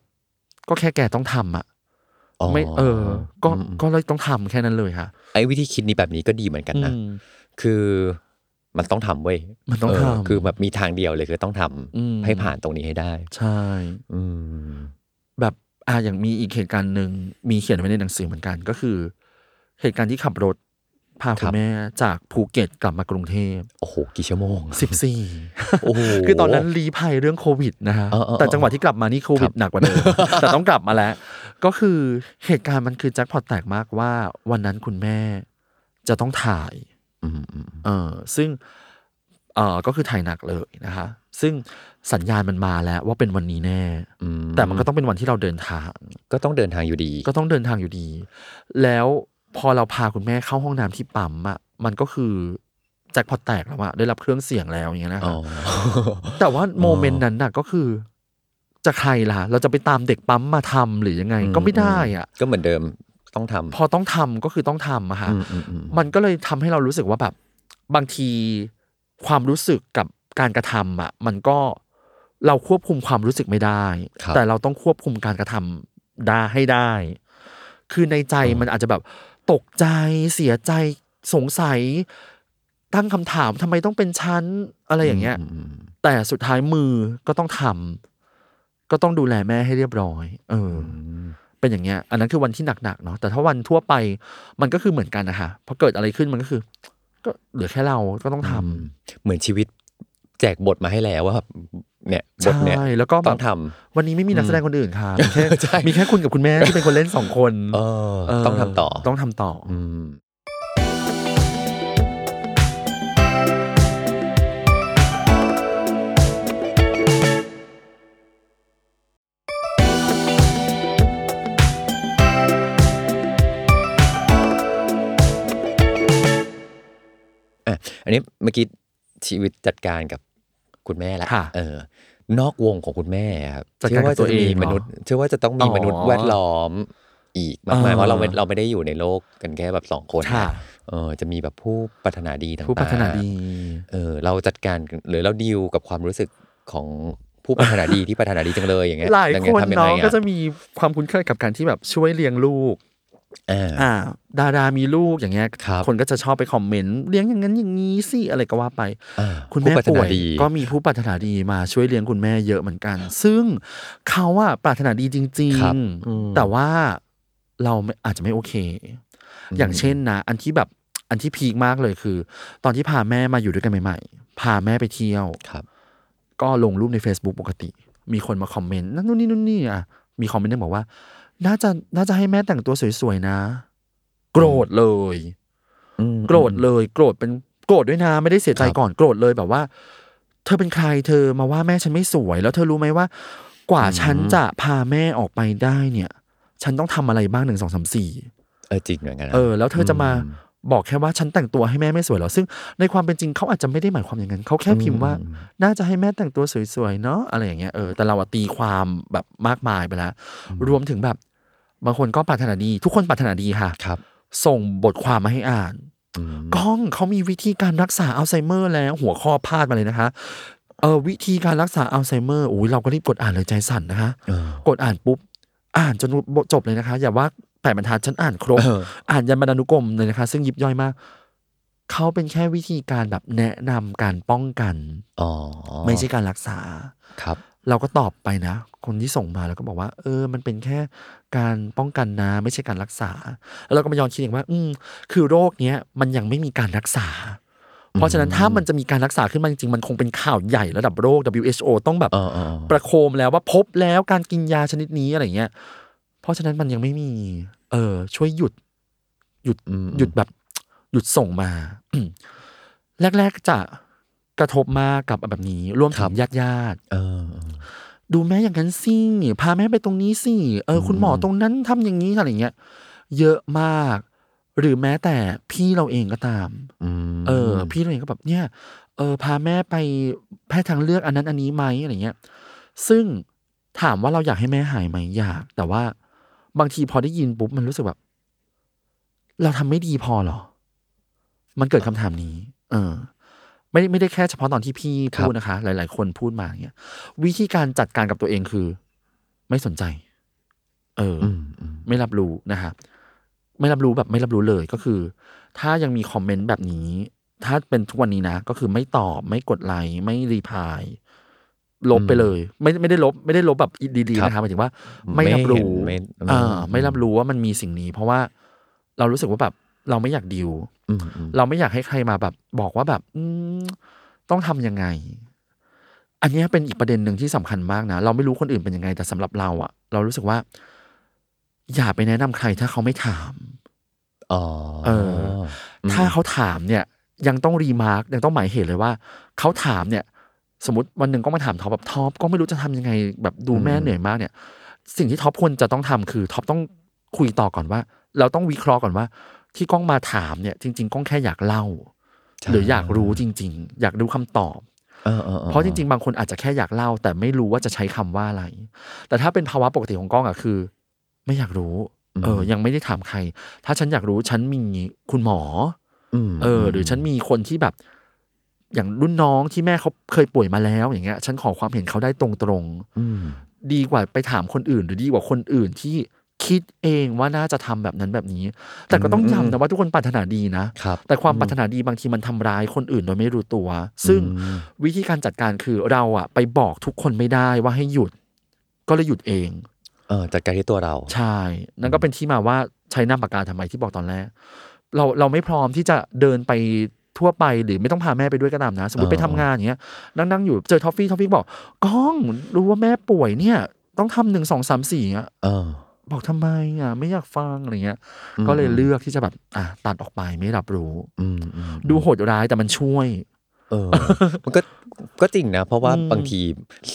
ก็แค่แกต้องทำอะ
อ๋อ
ไม่เออ ก็
อืม
ก็เลยต้องทำแค่นั้นเลยค่ะ
ไอ้วิธีคิดนี้แบบนี้ก็ดีเหมือนกันนะ
อืม
คือมันต้องทำเว้ย
มันต้อง
เทำคือแบบมีทางเดียวเลยคือต้องทำ
อืม
ให้ผ่านตรงนี้ให้ได้
ใช่
อืม
แบบอ่าอย่างมีอีกเหตุการณ์หนึ่งมีเขียนไว้ในหนังสือเหมือนกัน ก็คือ เหตุการณ์ที่ขับรถ พา
ค
คุ
รั
ณ
บ
แม่จากภูเก็ตกลับมากรุงเทพ
โอ้โห กี่ชั่วโมง
สิบสี่
โอ้โห
คือตอนนั้นรีภัยเรื่องโควิดนะฮะ
เออเออเออ
แต่จังหวะที่กลับมานี่โควิด
ครับ
หนักกว่าเดิม แต่ต้องกลับมาแล้ว ก็คือเหตุการณ์มันคือแจ็คพอตแตกมากว่า วันนั้นคุณแม่จะต้องถ่าย
อืมอืม
เออซึ่งเออก็คือถ่ายหนักเลยนะคะซึ่งสัญญาณมันมาแล้วว่าเป็นวันนี้แน่
อืม
แต่มันก็ต้องเป็นวันที่เราเดินทาง
ก็ต้องเดินทางอยู่ดี
ก็ต้องเดินทางอยู่ดี แล้ว พอเราพาคุณแม่เข้าห้องน้ำที่ปั๊มอะมันก็คือแจ็คพอตแตกแล้วอะได้รับเครื่องเสียงแล้วอย่างเงี้ยนะ
อ๋
คะ
อ
แต่ว่าโมเมนต์นั้นน่ะก็คือ จะใครล่ะ เราจะไปตามเด็กปั๊มมาทำหรือยังไง ก็ไม่ได้อะ
ก็เหมือนเดิมต้องทำ
พอต้องทำก็คือต้องทำอะค่ะ
อืมอืมอืม
มันก็เลยทำให้เรารู้สึกว่าแบบ บางทีความรู้สึกกับการกระทำอะ มันก็เราควบคุมความรู้สึกไม่ได้
ครับ
แต่เราต้องควบคุมการกระทำได้ให้ได้ คือในใจมันอาจจะแบบตกใจเสียใจสงสัย ตั้งคำถามทำไมต้องเป็นชั้นอะไรอย่างเงี้ย
มม
แต่สุดท้ายมือก็ต้องทำก็ต้องดูแลแม่ให้เรียบร้อย เออ
อืม
เป็นอย่างเงี้ย อันนั้นคือวันที่หนักๆเนาะแต่ถ้าวันทั่วไปมันก็คือเหมือนกันนะคะพอเกิดอะไรขึ้นมันก็คือ ก็เหลือแค่เราก็ต้องทำ
เหมือนชีวิต แจกบทมาให้แล้วว่าแบบเนี่ยบทเนี่ย
ใช่แล้วก็แบ
ต้
บ
องท
วันนี้ไม่มีนักแสดงคนอื่นค่ะมีแค่
ใช่
มีแค่คุณกับคุณแม่ที่เป็นคนเล่นสองคนำ
เออ
เออ
ต้องทำต่อ
ต้องทำต่ออ
อืม อะอันนี้เมื่อกี้ชีวิตจัดการกับ คุณแม่ละ
ค่ะ
เออนอกวงของคุณแม่ครับ
จัดการกับตัวเอง
มีมนุษย์เชื่อว่าจะต้องมี
อ๋อ
มนุษย์แวดล้อมอีกมากมาย
เออ
เพราะเราไม่เราไม่ได้อยู่ในโลกกันแค่แบบสองคน
ค่ะ
นะเออจะมีแบบผู้ปรารถนาดีต่างๆ
ผู้พัฒนาดี
เออเราจัดการหรือเราดีลกับความรู้สึกของผู้ปรารถนาดีที่ปรารถนาดีจังเลยอย่างเงี้ย
หลาย
อง
ค
เงี้
น
ทำยัง
เนาะ
ไง
ก็
อะ
จะมีความคุ้นเคยกับการที่แบบช่วยเลี้ยงลูก
อ่า
อ่า ดารามีลูกอย่างเงี้ย
ครับ
คนก็จะชอบไปคอมเมนต์เลี้ยงอย่างนั้นอย่างนี้สิอะไรก็ว่าไป
อ่า
คุณแม่
ผู้ปรารถ
ป่
นา
วย
ดี
ก็มีผู้ปรารถนาดีมาช่วยเลี้ยงคุณแม่เยอะเหมือนกัน ซึ่งเขาอะปรารถนาดีจริง
ครับอืม
ๆแต่ว่าเราไม่อาจจะไม่โอเค อย่างเช่นนะอันที่แบบอันที่พีคมากเลยคือ ตอนที่พาแม่มาอยู่ด้วยกันใหม่ ๆ พาแม่ไปเที่ยว
ครับ
ก็ลงรูปใน Facebook ปกติ มีคนมาคอมเมนต์นั่นนู่นนี่นู่นนี่อะมีคอมเมนต์หนึงบอกว่า น่าจะน่าจะให้แม่แต่งตัวสวยๆนะ โกรธเลย
อืม
โกรธเลย โกรธเป็นโกรธด้วยนะ ไม่ได้เสียใจ
ครับ
ก่อนโกรธเลยแบบว่า เธอเป็นใครเธอมาว่าแม่ฉันไม่สวย แล้วเธอรู้ไหมว่า กว่าฉันจะพาแม่ออกไปได้เนี่ย ฉันต้องทำอะไรบ้างหนึ่งสองสามสี่
เออจริงเหมือนกันนะ
เออแล้วเธอจะมา
อืม
บอกแค่ว่าฉันแต่งตัวให้แม่ไม่สวยเหรอ ซึ่งในความเป็นจริงเขาอาจจะไม่ได้หมายความอย่างนั้นเขาแค่พิมพ์ว่า
อืม
น่าจะให้แม่แต่งตัวสวยๆเนาะอะไรอย่างเงี้ยเออแต่เราอะตีความแบบมากมายไปแล้วรวมถึงแบบ บางคนก็ปรารถนาดี ทุกคนปรารถนาดีค่ะ
ครับ
ส่งบทความมาให้อ่าน
อืม
กล้องเขามีวิธีการรักษาอัลไซเมอร์แล้วหัวข้อพาดมาเลยนะคะเออวิธีการรักษาอัลไซเมอร์อุ้ยเราก็รีบกดอ่านเลยใจสั่นนะคะ
เออ
กดอ่านปุ๊บ อ่านจนจบเลยนะคะ อย่าว่าแปดบรรทัดฉันอ่านครบ
เออ
อ่านยันบรรณานุกรมเลยนะคะ ซึ่งยิบย่อยมากเขาเป็นแค่วิธีการแบบแนะนำการป้องกัน
อ๋อ
ไม่ใช่การรักษา
ครับ
เราก็ตอบไปนะ คนที่ส่งมาแล้วก็บอกว่า เออ มันเป็นแค่การป้องกันนะ ไม่ใช่การรักษา แล้วเราก็มาย้อนคิดเองว่า อืมคือโรคเนี้ยมันยังไม่มีการรักษา เพราะฉะนั้นถ้ามันจะมีการรักษาขึ้นมาจริงๆ มันคงเป็นข่าวใหญ่ระดับโรค WHO ต้องแบบ
เออเออเออ
ประโคมแล้วว่าพบแล้วการกินยาชนิดนี้อะไรเงี้ย เพราะฉะนั้นมันยังไม่มี เออ ช่วยหยุด หยุด
อืม
หยุดแบบ หยุดส่งมาแรกๆจะ กระทบมากกับแบบนี้รวมถึงญาติญาติๆ
เออเออ
ดูแม่อย่างนั้นสิพาแม่ไปตรงนี้สิเออ คุณหมอตรงนั้นทำอย่างนี้อะไรเงี้ยเยอะมาก หรือแม้แต่พี่เราเองก็ตาม
อืม
เออ พี่เราเองก็แบบเนี่ย เออ พาแม่ไปแพทย์ทางเลือกอันนั้นอันนี้ไหมอะไรเงี้ย ซึ่งถามว่าเราอยากให้แม่หายไหมอยาก แต่ว่าบางทีพอได้ยินปุ๊บมันรู้สึกแบบ เราทำไม่ดีพอเหรอ มันเกิดคำถามนี้ เออ ไม่ไม่ได้แค่เฉพาะตอนที่พี่
ครับ
พูดนะคะ หลาย ๆ คนพูดมาอย่างเงี้ยวิธีการจัดการกับตัวเองคือ ไม่สนใจ เอออ
อืมอืม
ไม่รับรู้นะครับไม่รับรู้แบบไม่รับรู้เลยก็คือ ถ้ายังมีคอมเมนต์แบบนี้ ถ้าเป็นทุกวันนี้นะ ก็คือไม่ตอบไม่กดไลค์ไม่รีพลายลบไปเลย ไม่ไม่ได้ลบ ไม่ได้ลบแบบดีๆนะครับหมายถึงว่า ไม่รับรู้
ไม่เห็นไม่
อ่าไม่รับรู้ว่ามันมีสิ่งนี้ เพราะว่าเรารู้สึกว่าแบบ เราไม่อยากดิว
อืมอืม
เราไม่อยากให้ใครมาแบบบอกว่าแบบอืมต้องทำยังไง อันเนี้ยเป็นอีกประเด็นหนึ่งที่สำคัญมากนะ เราไม่รู้คนอื่นเป็นยังไง แต่สำหรับเราอะเรารู้สึกว่า อย่าไปแนะนำใครถ้าเขาไม่ถาม
อ๋อ
เออ ถ้าเขาถามเนี่ย ยังต้อง remark ยังต้องหมายเหตุเลยว่า เขาถามเนี่ย สมมติวันหนึ่งก็มาถามท็อปแบบท็อปก็ไม่รู้จะทำยังไง แบบดูแม่เหนื่อยมากเนี่ย สิ่งที่ท็อปควรจะต้องทำคือท็อปต้องคุยต่อก่อนว่า เราต้องวิเคราะห์ก่อนว่า ที่ก้องมาถามเนี่ยจริง ๆก้องแค่อยากเล่า
ใช่
หรืออยากรู้จริง ๆ อยากรู้คำตอบ
เออออออ
เพราะจริง ๆ บางคนอาจจะแค่อยากเล่า แต่ไม่รู้ว่าจะใช้คำว่าอะไร แต่ถ้าเป็นภาวะปกติของก้องอะคือ ไม่อยากรู้ เออ ยังไม่ได้ถามใคร ถ้าฉันอยากรู้ฉันมีคุณหมอ
ม
เออ หรือฉันมีคนที่แบบ อย่างรุ่นน้องที่แม่เขาเคยป่วยมาแล้วอย่างเงี้ย ฉันขอความเห็นเขาได้ตรงๆ
อืม
ดีกว่าไปถามคนอื่น หรือดีกว่าคนอื่นที่ คิดเองว่าน่าจะทำแบบนั้นแบบนี้ แต่ก็ต้องย้ำนะว่าทุกคนปรารถนาดีนะ
ครับ
แต่ความปรารถนาดีบางทีมันทำร้ายคนอื่นโดยไม่รู้ตัว ซึ่ง
อืม
วิธีการจัดการคือเราอะไปบอกทุกคนไม่ได้ว่าให้หยุด ก็เลยหยุดเอง
เออจัดการที่ตัวเรา
ใช่ นั่นก็เป็นที่มาว่าใช้น้ำปากกาทำไมที่บอกตอนแรก เราเราไม่พร้อมที่จะเดินไปทั่วไปหรือไม่ต้องพาแม่ไปด้วยก็ตามนะ สมมติ
เออ
ไปทำงานอย่างเงี้ยนั่งนั่งอยู่เจอทอฟฟี่ทอฟฟี่บอกก้องรู้ว่าแม่ป่วยเนี่ย ต้องทำหนึ่งสองสามสี่อะ
เออ
บอกทำไมอะไม่อยากฟังอะไรเงี้ย
อืม
ก็เลยเลือกที่จะแบบอะตัดออกไปไม่รับรู้
อืมอืม
ดูโหดร้ายแต่มันช่วย
เออ มันก็ก็จริงนะ เพราะว่า
อืม
บางที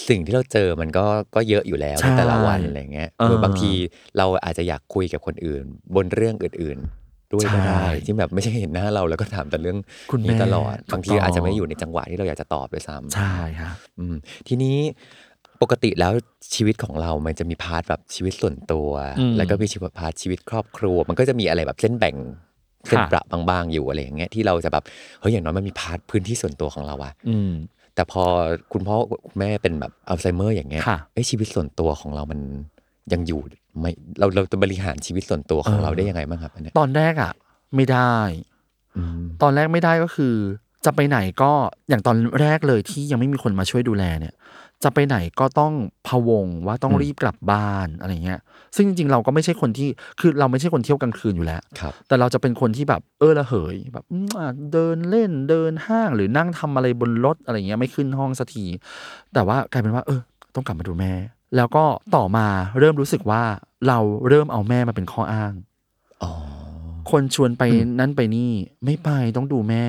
สิ่งที่เราเจอมันก็ก็เยอะอยู่แล้ว
ใช่
ในแต่ละวันอะไรเงี้ย
เออ
เออบางทีเราอาจจะอยากคุยกับคนอื่น บนเรื่องอื่นๆด้วยก็ได้
ใช่
ที่แบบไม่ใช่เห็นหน้าเราแล้วก็ถามแต่เรื่อง
คุณแม่
นี้ตลอด
ถูก
บางที
ต้อง
อาจจะไม่อยู่ในจังหวะที่เราอยากจะตอบด้วยซ้ำ
ใช่ครับ
อืมทีนี้ ปกติแล้วชีวิตของเรามันจะมี part แบบชีวิตส่วนตัว
อืม
แล้วก็มีชีวิต part ชีวิตครอบครัว มันก็จะมีอะไรแบบเส้นแบ่งเส้น
ค่ะ
ประบางๆอยู่อะไรอย่างเงี้ยที่เราจะแบบเฮ้ยอย่างน้อยมันมี part พื้นที่ส่วนตัวของเราอะ
อืม
แต่พอคุณพ่อคุณแม่เป็นแบบอัลไซเมอร์อย่างเงี้ย
ค่ะ
เอ้ยชีวิตส่วนตัวของเรามันยังอยู่ไหมเราเราจะบริหารชีวิตส่วนตัวของ
เออ
เราได้ยังไงบ้างครับอันเนี้ย
ตอนแรกอะ ไม่ได้
อืม
ตอนแรกไม่ได้ก็คือ จะไปไหนก็อย่างตอนแรกเลยที่ยังไม่มีคนมาช่วยดูแลเนี่ย จะไปไหนก็ต้องพะวงว่าต้องรีบกลับบ้านอะไรเงี้ย ซึ่งจริงๆเราก็ไม่ใช่คนที่คือเราไม่ใช่คนเที่ยวกลางคืนอยู่แล้ว
ครับ
แต่เราจะเป็นคนที่แบบเออระเหยแบบอืมอะเดินเล่นเดินห้างหรือนั่งทำอะไรบนรถอะไรเงี้ยไม่ขึ้นห้องสักที แต่ว่ากลายเป็นว่า เออ ต้องกลับมาดูแม่ แล้วก็ต่อมาเริ่มรู้สึกว่าเราเริ่มเอาแม่มาเป็นข้ออ้าง
อ๋อ
คนชวนไปนั่นไปนี่ไม่ไปต้องดูแม่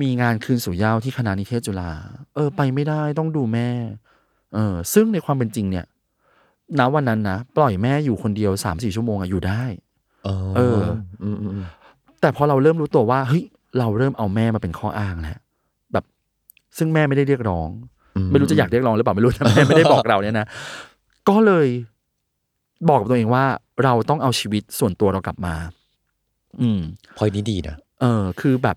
มีงานคืนสู่เหย้าที่คณะนิเทศจุฬาเออ ไปไม่ได้ต้องดูแม่ เออ ซึ่งในความเป็นจริงเนี่ยณวันนั้นนะปล่อยแม่อยู่คนเดียวสามสี่ชั่วโมงอะอยู่ได้
เออ
เออ
อืมอืมอืม
แต่พอเราเริ่มรู้ตัวว่าเฮ้ยเราเริ่มเอาแม่มาเป็นข้ออ้างแล้วแบบ ซึ่งแม่ไม่ได้เรียกร้อง ไม่รู้จะอยากเรียกร้องหรือเปล่าไม่รู้นะแม่ไม่ได้บอกเราเนี่ยนะก็เลยบอกกับตัวเองว่า เราต้องเอาชีวิตส่วนตัวเรากลับมา อืม
พอยนี้ดีนะ
เออ คือแบบ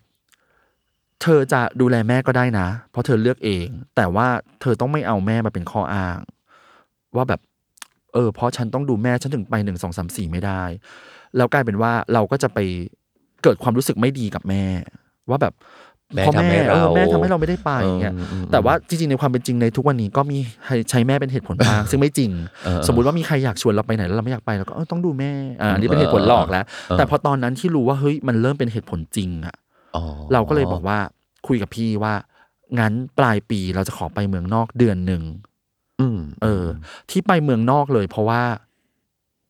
เธอจะดูแลแม่ก็ได้นะ เพราะเธอเลือกเอง แต่ว่าเธอต้องไม่เอาแม่มาเป็นข้ออ้าง ว่าแบบ เออ เพราะฉันต้องดูแม่ฉันถึงไปหนึ่งสองสามสี่ไม่ได้ แล้วกลายเป็นว่าเราก็จะไปเกิดความรู้สึกไม่ดีกับแม่ ว่าแบบ
แม่
เพราะ
ทำให้
เออ
เรา
แม่ทำให้เราไม่ได้ไปอย่างเงี้ย
อืมอืม
แต่ว่าจริงๆในความเป็นจริงในทุกวันนี้ก็มีให้ใช้แม่เป็นเหตุผลบ้างซึ่งไม่จริง
เออ
สมมุติว่ามีใครอยากชวนเราไปไหนแล้วเราไม่อยากไปเราก็เออต้องดูแม่อ่าอันนี่เป็นเหตุผลหลอกแล้ว
เออ
แต่พอตอนนั้นที่รู้ว่าเฮ้ยมันเริ่มเป็นเหตุผลจริงอะ
อ๋อ
เราก็เลยบอกว่าคุยกับพี่ว่า งั้นปลายปีเราจะขอไปเมืองนอกเดือนหนึ่ง
อืม
เออ ที่ไปเมืองนอกเลย เพราะว่า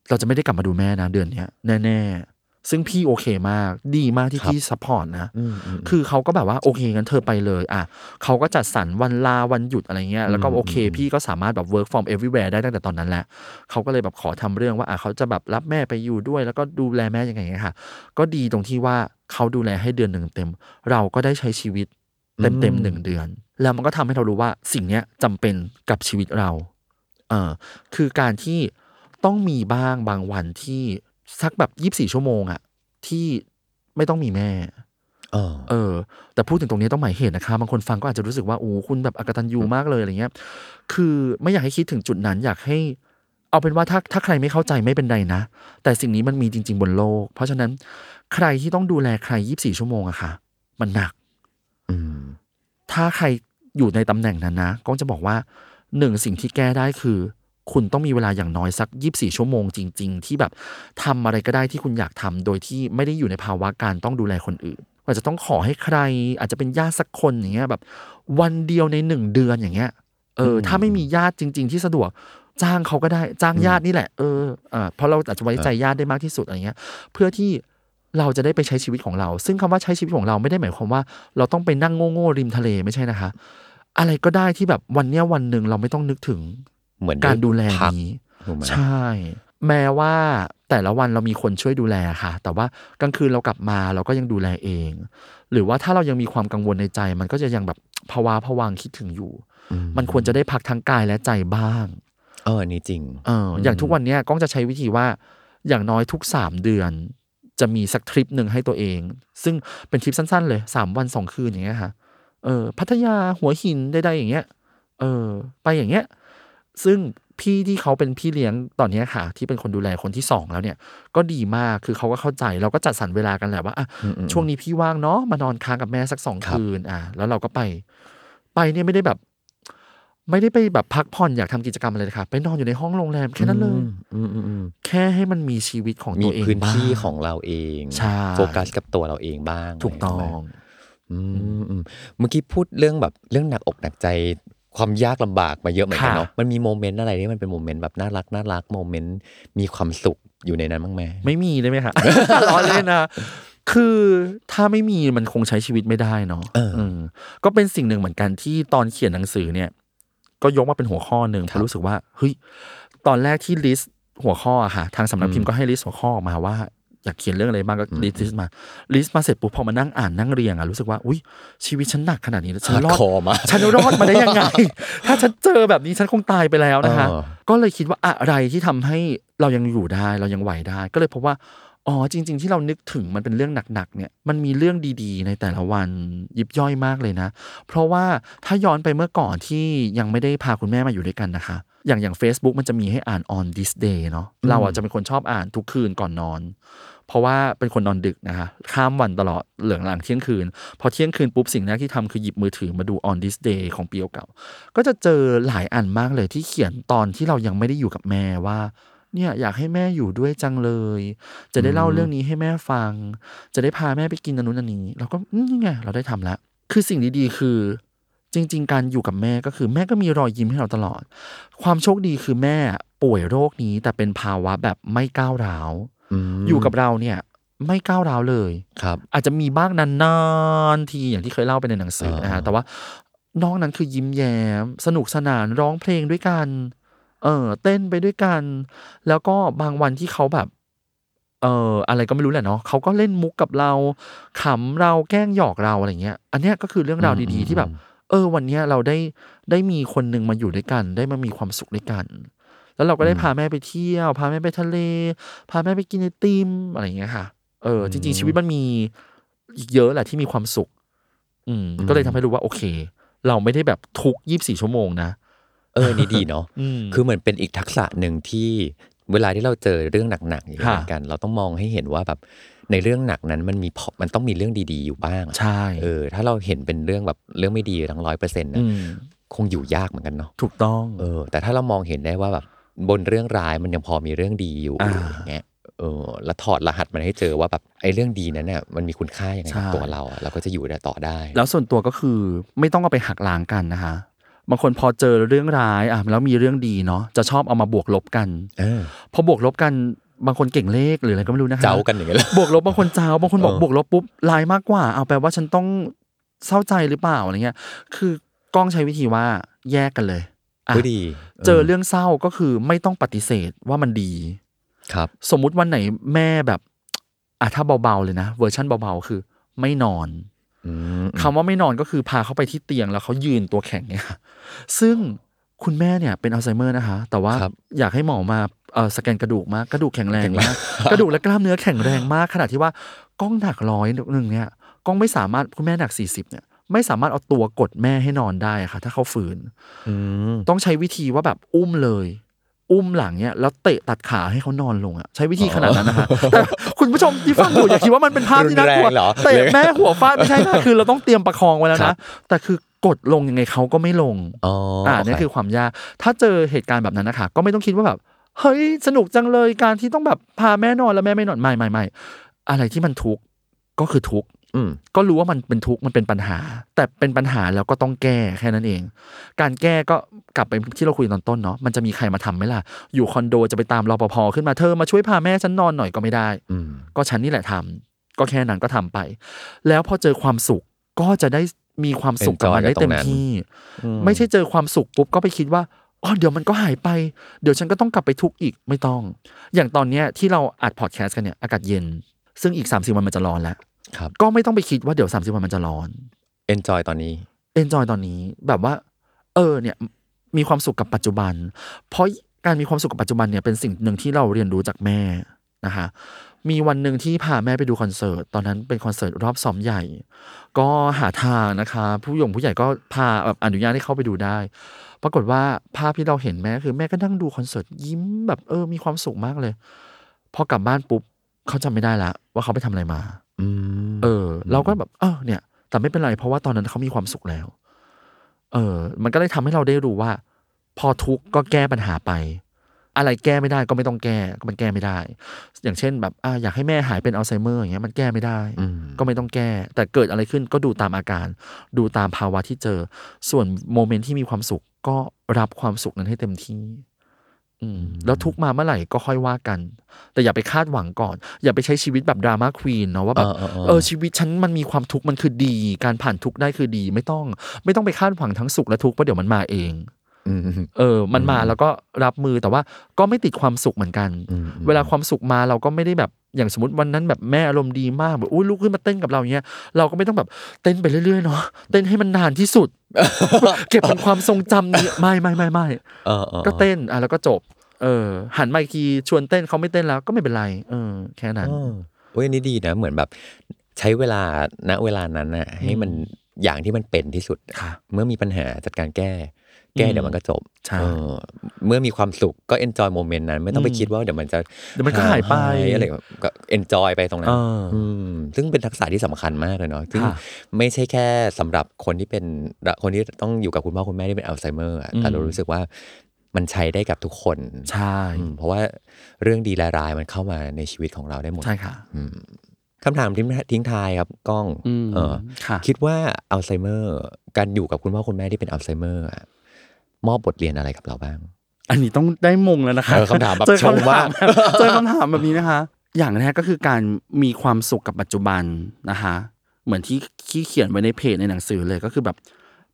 เราจะไม่ได้กลับมาดูแม่นะเดือนเนี้ยแน่ๆ ซึ่งพี่โอเคมาก ดีมากที่พี่ support นะ
อืมอืม
คือเขาก็แบบว่าโอเคงั้นเธอไปเลย อะเขาก็จัดสรรวันลาวันหยุดอะไรเงี้ย แล้วก็
อืม
โอเค
อืม
พี่ก็สามารถแบบ work from everywhere ได้ตั้งแต่ตอนนั้นแหละเขาก็เลยแบบขอทำเรื่องว่าอะเขาจะแบบรับแม่ไปอยู่ด้วย แล้วก็ดูแลแม่ยังไงเงี้ยค่ะ ก็ดีตรงที่ว่าเขาดูแลให้เดือนหนึ่งเต็ม เราก็ได้ใช้ชีวิตเต็มเต็มๆหนึ่งเดือน แล้วมันก็ทำให้เรารู้ว่าสิ่งเนี้ยจำเป็นกับชีวิตเรา เออคือการที่ต้องมีบ้างบางวันที่ สักแบบยี่บสี่ชั่วโมงอะที่ไม่ต้องมีแม่
เออ
เออ แต่พูดถึงตรงนี้ต้องหมายเหตุนะคะบางคนฟังก็อาจจะรู้สึกว่าโอ้คุณแบบอกตันยูมากเลยอะไรเงี้ย คือไม่อยากให้คิดถึงจุดนั้นอยากให้ เอาเป็นว่าถ้าถ้าใครไม่เข้าใจไม่เป็นไรนะ แต่สิ่งนี้มันมีจริง ๆ บนโลก เพราะฉะนั้นใครที่ต้องดูแลใครยี่บสี่ชั่วโมงอะค่ะ มันหนัก
อืม
ถ้าใครอยู่ในตำแหน่งนั้นนะก็จะบอกว่าหนึ่งสิ่งที่แก้ได้คือ คุณต้องมีเวลาอย่างน้อยสักยีิบสี่ชั่วโมงจริง ๆ ที่แบบทำอะไรก็ได้ที่คุณอยากทำโดยที่ไม่ได้อยู่ในภาวะการต้องดูแลคนอื่นอาจจะต้องขอให้ใคร อาจจะเป็นญาติสักคนอย่างเงี้ยแบบ วันเดียวในหนึ่งเดือนอย่างเงี้ยเอออ
ม
ถ้าไม่มีญาติจริง ๆ ที่สะดวกจ้างเขาก็ได้จ้างญาตินี่แหละเอออ่าเพราะเราอาจจะไว้ใจญาติได้มากที่สุดอะไรเงี้ย เพื่อที่เราจะได้ไปใช้ชีวิตของเรา ซึ่งคำว่าใช้ชีวิตของเราไม่ได้หมายความว่า เราต้องไปนั่งโง่ๆริมทะเลไม่ใช่นะคะ อะไรก็ได้ที่แบบวันเนี้ยวันหนึ่งเราไม่ต้องนึกถึง
เหมือน
การดูแล
พัก
นี้
ถูกไหม
ใช่ แม้ว่าแต่ละวันเรามีคนช่วยดูแลค่ะ แต่ว่ากลางคืนเรากลับมาเราก็ยังดูแลเอง หรือว่าถ้าเรายังมีความกังวลในใจ มันก็จะยังแบบภาวะผวังคิดถึงอยู่
อื
มันควรจะได้พักทั้งกายและใจบ้าง
เออนี่จริง
เอออย่างทุกวันเนี้ยก้องจะใช้วิธีว่าอย่างน้อยทุกสามเดือน จะมีสักทริปหนึ่งให้ตัวเอง ซึ่งเป็นทริปสั้นๆ เลยสามวันสองคืนอย่างเงี้ยค่ะเออพัทยาหัวหินใดๆอย่างเงี้ย เออ ไปอย่างเงี้ย ซึ่งพี่ที่เขาเป็นพี่เลี้ยงตอนเนี้ยค่ะ ที่เป็นคนดูแลคนที่สองแล้วเนี่ย ก็ดีมากคือเขาก็เข้าใจเราก็จัดสรรเวลากันแหละว่าอะ
อืมอืม
ช่วงนี้พี่ว่างเนาะมานอนค้างกับแม่สักสอง
ครับ
คืนอะแล้วเราก็ไป ไปเนี่ยไม่ได้แบบ ไม่ได้ไปแบบพักผ่อนอยากทำกิจกรรมอะไรเลยค่ะ ไปนอนอยู่ในห้องโรงแรมแค่นั้นเลย
อืมอืมอืม
แค่ให้มันมีชีวิตของ
มี
ตัวเอง
พื้น
บ้าง
ที่ของเราเอง
ใช่
โฟกัสกับตัวเราเองบ้าง
ถูกต้อง
ใช่ไหมอืมอืมเมื่อกี้พูดเรื่องแบบเรื่องหนักอกหนักใจ ความยากลำบากมาเยอะเหมือนกันเนาะมันมี moment อะไรที่มันเป็น moment แบบน่ารักน่ารัก momentมีความสุขอยู่ในนั้นบ้างไหม
ไม่มีได้ไหมคะล้อเล่นนะคือถ้าไม่มีมันคงใช้ชีวิตไม่ได้เนาะ
เออ
มก็เป็นสิ่งหนึ่งเหมือนกันที่ตอนเขียนหนังสือเนี่ย ก็ยกมาเป็นหัวข้อหนึ่งเพ
ครับ
ราะรู้สึกว่าเฮ้ยตอนแรกที่ list หัวข้ออะค่ะทางสำนักพิมพ์ก็ให้ list หัวข้อออกมาว่า อยากเขียนเรื่องอะไรบ้างก็ list มา list มาเสร็จปุ๊บพอมานั่งอ่านนั่งเรียงอะรู้สึกว่าอุ้ยชีวิตฉันหนักขนาดนี้แล้วฉันรอด
คอมา
ฉันรอดมาได้ยังไง ถ้าฉันเจอแบบนี้ฉันคงตายไปแล้วนะคะ
เออ
ก็เลยคิดว่าอะไรที่ทำให้เรายังอยู่ได้เรายังไหวได้ ก็เลยพบว่าอ๋อจริง ๆ ที่เรานึกถึงมันเป็นเรื่องหนักๆเนี่ยมันมีเรื่องดีๆ ในแต่ละวันยิบย่อยมากเลยนะ เพราะว่าถ้าย้อนไปเมื่อก่อนที่ยังไม่ได้พาคุณแม่มาอยู่ด้วยกันนะคะ อย่างอย่าง Facebook มันจะมีให้อ่าน on this day เนาะเราอะจะเป็นคนชอบอ่านทุกคืนก่อนนอน เพราะว่าเป็นคนนอนดึกนะคะข้ามวันตลอดเหลืองหลังเที่ยงคืน พอเที่ยงคืนปุ๊บสิ่งแรกที่ทำคือหยิบมือถือมาดู on this day ของปีเก่าๆก็จะเจอหลายอันมากเลยที่เขียนตอนที่เรายังไม่ได้อยู่กับแม่ว่าเนี่ยอยากให้แม่อยู่ด้วยจังเลย จะได้เล่าเรื่องนี้ให้แม่ฟัง จะได้พาแม่ไปกินอันนู้นอันนี้ เราก็อืมนี่ไงเราได้ทำแล้ว คือสิ่งดีๆ คือ จริง ๆ การอยู่กับแม่ก็คือแม่ก็มีรอยยิ้มให้เราตลอด ความโชคดีคือแม่ป่วยโรคนี้แต่เป็นภาวะแบบไม่ก้าวร้าว
ม
อยู่กับเราเนี่ยไม่ก้าวร้าวเลย
ครับ
อาจจะมีบ้างนานๆทีอย่างที่เคยเล่าไปในหนังสือนะฮะ
อ่า
แต่ว่านอกนั้นคือยิ้มแย้ม สนุกสนานร้องเพลงด้วยกัน เออเต้นไปด้วยกัน แล้วก็บางวันที่เขาแบบ เอออะไรก็ไม่รู้แหละเนาะเขาก็เล่นมุกกับเราขำเราแกล้งหยอกเราอะไรเงี้ย อันเนี้ยก็คือเรื่องราวดีๆที่แบบ เออ วันเนี้ยเราได้ได้มีคนหนึ่งมาอยู่ด้วยกัน ได้มามีความสุขด้วยกัน แล้วเราก็ได้พาแม่ไปเที่ยว พาแม่ไปทะเล พาแม่ไปกินไอติมอะไรอย่างเงี้ยค่ะ เออ จริง ๆ ชีวิตมันมีอีกเยอะแหละที่มีความสุข อืม ก็เลยทำให้รู้ว่าโอเค เราไม่ได้แบบทุกยี่บสี่ชั่วโมงนะ
เออ นี่ดีเนาะ
อืม
คือเหมือนเป็นอีกทักษะหนึ่งที่ เวลาที่เราเจอเรื่องหนักๆอย่างนี้
ค่ะ
เหมือนกัน เราต้องมองให้เห็นว่าแบบในเรื่องหนักนั้นมันมีพอมันต้องมีเรื่องดีๆอยู่บ้างอะ
ใช่
เออถ้าเราเห็นเป็นเรื่องแบบเรื่องไม่ดีทั้งร้อยเปอร์เซ็นต์นะ
อืม
คงอยู่ยากเหมือนกันเนาะ
ถูกต้อง
เออ แต่ถ้าเรามองเห็นได้ว่าแบบบนเรื่องร้ายมันยังพอมีเรื่องดีอยู่
อ่า
อย่างเงี้ยเออแล้วถอดรหัสมันให้เจอว่าแบบไอ้เรื่องดีนั้นเนี่ยมันมีคุณค่ายังไงกับ
ใช่
ตัวเราอะเราก็จะอยู่ได้ต่อได้
แล้วส่วนตัวก็คือไม่ต้องเอาไปหักล้างกันนะคะ บางคนพอเจอเรื่องร้ายอะแล้วมีเรื่องดีเนาะจะชอบเอามาบวกลบกัน
เออ
พอบวกลบกันบางคนเก่งเลขหรืออะไรก็ไม่รู้นะคะ
เจ้ากันอย่างเงี้ยเหรอ
บวกลบบางคนเจ้าบางคนบอก
เออ
บวกลบปุ๊บลายมากกว่า เอาแปลว่าฉันต้องเศร้าใจหรือเปล่าอะไรเงี้ย คือก้องใช้วิธีว่าแยกกันเลยอะ
ก็ดี
เจอเรื่องเศร้าก็คือไม่ต้องปฏิเสธว่ามันดี
ครับ
สมมุติวันไหนแม่แบบอะถ้าเบาๆเลยนะ เวอร์ชันเบาๆคือ ไม่นอน
อืม
คำว่าไม่นอนก็คือพาเขาไปที่เตียงแล้วเขายืนตัวแข็งเนี่ยค่ะซึ่งคุณแม่เนี่ยเป็นอัลไซเมอร์นะคะ แต่ว่า
ครับ
อยากให้หมอมาเอ่อสแกนกระดูกมากกระดูกแข็งแรงมากกระดูกและกล้ามเนื้อแข็งแรงมากขนาดที่ว่ากล้องหนักร้อยหนึ่งเนี่ยก้องไม่สามารถคุณแม่หนักสี่สิบเนี่ยไม่สามารถเอาตัวกดแม่ให้นอนได้ค่ะ ถ้าเขาฝืน
อืม
ต้องใช้วิธีว่าแบบอุ้มเลย อุ้มหลังเนี่ยแล้วเตะตัดขาให้เขานอนลงอะใช้วิธีขนาดนั้นนะคะแต่คุณผู้ชมที่ฟังอยู่อย่าคิดว่ามันเป็นภาพที่น่ากลัว
รุนแรงเหรอ
เตะแม่หัวฟาดไม่ใช่นะคือเราต้องเตรียมประคองไว้แล้ว
ครั
นะ
บ
แต่คือกดลงยังไงเขาก็ไม่ลง
อ๋อ
อ่า
โนี่
คือความยากถ้าเจอเหตุการณ์แบบนั้นนะคะก็ไม่ต้องคิดว่าแบบเฮ้ยสนุกจังเลยการที่ต้องแบบพาแม่นอนแล้วแม่ไม่นอนไม่ไม่ไม่อะไรที่มันทุกข์ก็คือทุกข์
อืม
ก็รู้ว่ามันเป็นทุกข์มันเป็นปัญหา แต่เป็นปัญหาแล้วก็ต้องแก้แค่นั้นเอง การแก้ก็กลับไปที่เราคุยตอนต้นเนาะมันจะมีใครมาทำไหมล่ะ อยู่คอนโดจะไปตามรปภขึ้นมาเธอมาช่วยพาแม่ฉันนอนหน่อยก็ไม่ได้
อืม
ก็ฉันนี่แหละทำก็แค่นั้นก็ทำไป แล้วพอเจอความสุขก็จะได้มีความสุขกับมันได้เต็มที่ ไม่ใช่เจอความสุขปุ๊บก็ไปคิดว่าอ๋อเดี๋ยวมันก็หายไป เดี๋ยวฉันก็ต้องกลับไปทุกข์อีกไม่ต้อง อย่างตอนเนี้ยที่เราอัดพอดแคสต์กันเนี่ยอากาศเย็น ซึ่งอีก30วันมันจะร้อนแล้ว
ครับ
ก็ไม่ต้องไปคิดว่าเดี๋ยว30วันมันจะร้อน
enjoy ตอนนี้
enjoy ตอนนี้แบบว่า เออเนี่ยมีความสุขกับปัจจุบัน เพราะการมีความสุขกับปัจจุบันเนี่ยเป็นสิ่งหนึ่งที่เราเรียนรู้จากแม่นะคะมีวันหนึ่งที่พาแม่ไปดูคอนเสิร์ต ตอนนั้นเป็นคอนเสิร์ตรอบซ้อมใหญ่ ก็หาทางนะคะ ผู้ใหญ่ผู้ใหญ่ก็พาแบบอนุญาตให้เข้าไปดูได้ ปรากฏว่าภาพที่เราเห็นแม่คือแม่ก็นั่งดูคอนเสิร์ตยิ้มแบบเออมีความสุขมากเลย พอกลับบ้านปุ๊บเขาจำไม่ได้ละว่าเขาไปทำอะไรมา
อืม
เออ เราก็แบบเออเนี่ย แต่ไม่เป็นไร เพราะว่าตอนนั้นเขามีความสุขแล้ว เออ มันก็เลยทำให้เราได้รู้ว่า พอทุกข์ก็แก้ปัญหาไป อะไรแก้ไม่ได้ก็ไม่ต้องแก้ก็มันแก้ไม่ได้ อย่างเช่นแบบอ่าอยากให้แม่หายเป็นอัลไซเมอร์อย่างเงี้ยมันแก้ไม่ได้
อืม
ก็ไม่ต้องแก้ แต่เกิดอะไรขึ้นก็ดูตามอาการ ดูตามภาวะที่เจอ ส่วน moment ที่มีความสุขก็รับความสุขนั้นให้เต็มที่ อืมแล้วทุกข์มาเมื่อไหร่ก็ค่อยว่ากัน แต่อย่าไปคาดหวังก่อน อย่าไปใช้ชีวิตแบบ drama queen เนาะว่าแบบ
เออเออเออ
เออชีวิตฉันมันมีความทุกข์มันคือดี การผ่านทุกข์ได้คือดีไม่ต้อง ไม่ต้องไปคาดหวังทั้งสุขและทุกข์เพราะเดี๋ยวมันมาเอง
อืม
เออ มันมาแล้วก็รับมือแต่ว่าก็ไม่ติดความสุขเหมือนกัน
อืม
เวลาความสุขมาเราก็ไม่ได้แบบอย่างสมมติวันนั้นแบบแม่อารมณ์ดีมากแบบอุ้ยลุกขึ้นมาเต้นกับเราอย่างเงี้ยเราก็ไม่ต้องแบบเต้นไปเรื่อยๆเนาะเต้นให้มันนานที่สุด เก็บเป็นความทรงจำนี้ไม่ไม่ไม่ไม่
เออออ
ก็เต้นอะแล้วก็จบ เออ หันมาอีกทีชวนเต้นเขาไม่เต้นแล้วก็ไม่เป็นไร เออ แค่นั้น
เออโอ้ยอันนี้ดีนะเหมือนแบบ ใช้เวลาณเวลานั้นน่ะ ให้มันอย่างที่มันเป็นที่สุด
ค่ะ
เมื่อมีปัญหาจัดการแก้ แก้
อืม
เดี๋ยวมันก็จบ
ใช่
เออเมื่อมีความสุขก็ enjoy โมเมนต์นั้น ไม่ต้องไป
อืม
คิดว่าเดี๋ยวมันจะ
เดี๋ยวมันก็หายไป
อะไรแบบก็ enjoy ไปตรงนั้
เอนออ
มซึ่งเป็นทักษะที่สำคัญมากเลยเนาะซึ่ง
ค่ะ
ไม่ใช่แค่สำหรับคนที่เป็นคนที่ต้องอยู่กับคุณพ่อคุณแม่ที่เป็นอัลไซเมอร์อะแต่
อืม
เรารู้สึกว่ามันใช้ได้กับทุกคน
ใช่
อืมเพราะว่าเรื่องดีและร้ายมันเข้ามาในชีวิตของเราได้หมด
ใช่ค่ะ
อืมคำถามทิ้งทิ้งท้ายครับก้อง
อืม
เออ
ค่ะ
คิดว่าอัลไซเมอร์ การอยู่กับคุณพ่อคุณแม่ที่เป็นอัลไซเมอร์อะ มอบบทเรียนอะไรกับเราบ้าง
อันนี้ต้องได้มงแล้วนะคะ
เออคำถามแบบ
เจอ
ชง
คำถาม
มาก
เจอคำถามแบบนี้นะคะ อย่างแรกก็คือการมีความสุขกับปัจจุบันนะคะ เหมือนที่ที่เขียนไว้ในเพจในหนังสือเลยก็คือแบบ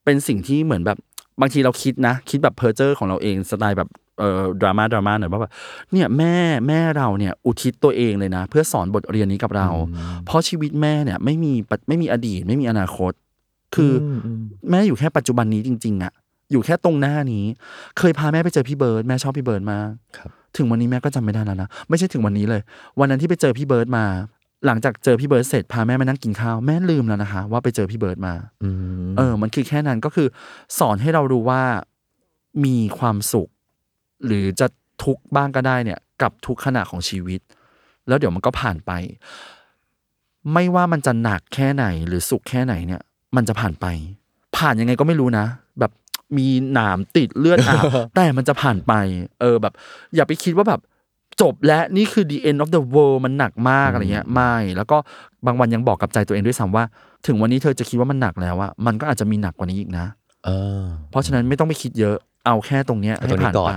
เป็นสิ่งที่เหมือนแบบบางทีเราคิดนะ คิดแบบเพอร์เจอร์ของเราเองสไตล์แบบเอ่อ drama drama หน่อยว่าแบบเนี่ยแม่แม่เราเนี่ยอุทิศตัวเองเลยนะ เพื่อสอนบทเรียนนี้กับเรา เพราะชีวิตแม่เนี่ยไม่มีปัจไม่มีอดีต ไม่มีอนาคต คืออแม่อยู่แค่ปัจจุบันนี้จริง ๆอะ อยู่แค่ตรงหน้านี้ เคยพาแม่ไปเจอพี่เบิร์ดแม่ชอบพี่เบิร์ดมาก
ครับ
ถึงวันนี้แม่ก็จำไม่ได้แล้วนะไม่ใช่ถึงวันนี้เลย วันนั้นที่ไปเจอพี่เบิร์ดมา หลังจากเจอพี่เบิร์ดเสร็จพาแม่มานั่งกินข้าวแม่ลืมแล้วนะคะ ว่าไปเจอพี่เบิร์ดมา
อืม
เออ มันคือแค่นั้นก็คือ สอนให้เรารู้ว่ามีความสุข หรือจะทุกข์บ้างก็ได้เนี่ย กับทุกขณะของชีวิต แล้วเดี๋ยวมันก็ผ่านไป ไม่ว่ามันจะหนักแค่ไหน หรือสุขแค่ไหนเนี่ย มันจะผ่านไป ผ่านยังไงก็ไม่รู้นะแบบ มีหนามติดเลือดอาบแต่มันจะผ่านไป เออแบบ อย่าไปคิดว่าแบบจบและนี่คือ the end of the world มันหนักมากอะไรเงี้ยไม่แล้วก็บางวันยังบอกกับใจตัวเองด้วยซ้ำว่า ถึงวันนี้เธอจะคิดว่ามันหนักแล้วอะมันก็อาจจะมีหนักกว่านี้อีกนะ
เออ
เพราะฉะนั้นไม่ต้องไปคิดเยอะเอาแค่ตรงเนี้ย
เอา
ให้
ตรงนี้
ผ่าน
ก่อน
ไป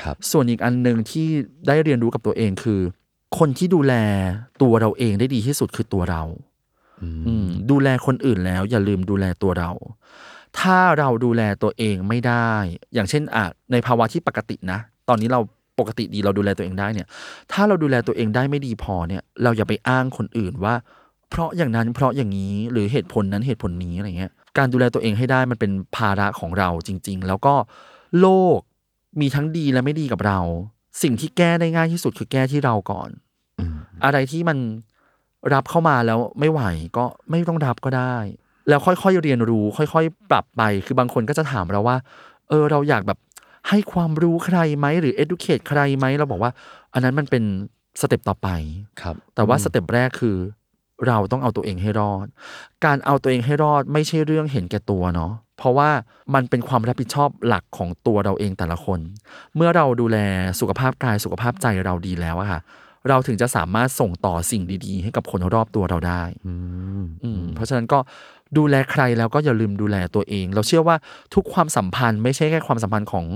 ครับ
ส่วนอีกอันหนึ่งที่ได้เรียนรู้กับตัวเองคือ คนที่ดูแลตัวเราเองได้ดีที่สุดคือตัวเราอืมดูแลคนอื่นแล้ว อย่าลืมดูแลตัวเรา ถ้าเราดูแลตัวเองไม่ได้ อย่างเช่นอะในภาวะที่ปกตินะ ตอนนี้เราปกติดีเราดูแลตัวเองได้เนี่ย ถ้าเราดูแลตัวเองได้ไม่ดีพอเนี่ย เราอย่าไปอ้างคนอื่นว่า เพราะอย่างนั้นเพราะอย่างนี้หรือเหตุผลนั้นเหตุผลนี้อะไรเงี้ย การดูแลตัวเองให้ได้มันเป็นภาระของเราจริง ๆ แล้วก็โลกมีทั้งดีและไม่ดีกับเรา สิ่งที่แก้ได้ง่ายที่สุดคือแก้ที่เราก่อน
อืม
อะไรที่มันรับเข้ามาแล้วไม่ไหวก็ไม่ต้องรับก็ได้ แล้วค่อยๆเรียนรู้ ค่อยๆ ปรับไป คือบางคนก็จะถามเราว่า เออเราอยากแบบให้ความรู้ใครไหมหรือ educate ใครไหมเราบอกว่า อันนั้นมันเป็น step ต่อไป
ครับ
แต่ว่า step แรกคือ เราต้องเอาตัวเองให้รอด การเอาตัวเองให้รอดไม่ใช่เรื่องเห็นแก่ตัวเนาะเพราะว่ามันเป็นความรับผิดชอบหลักของตัวเราเองแต่ละคน เมื่อเราดูแลสุขภาพกายสุขภาพใจเราดีแล้วอะค่ะ เราถึงจะสามารถส่งต่อสิ่งดี ๆ ให้กับคนรอบตัวเราได้
อืม
อืมเพราะฉะนั้นก็ ดูแลใครแล้วก็อย่าลืมดูแลตัวเอง เราเชื่อว่าทุกความสัมพันธ์ไม่ใช่แค่ความสัมพันธ์ของ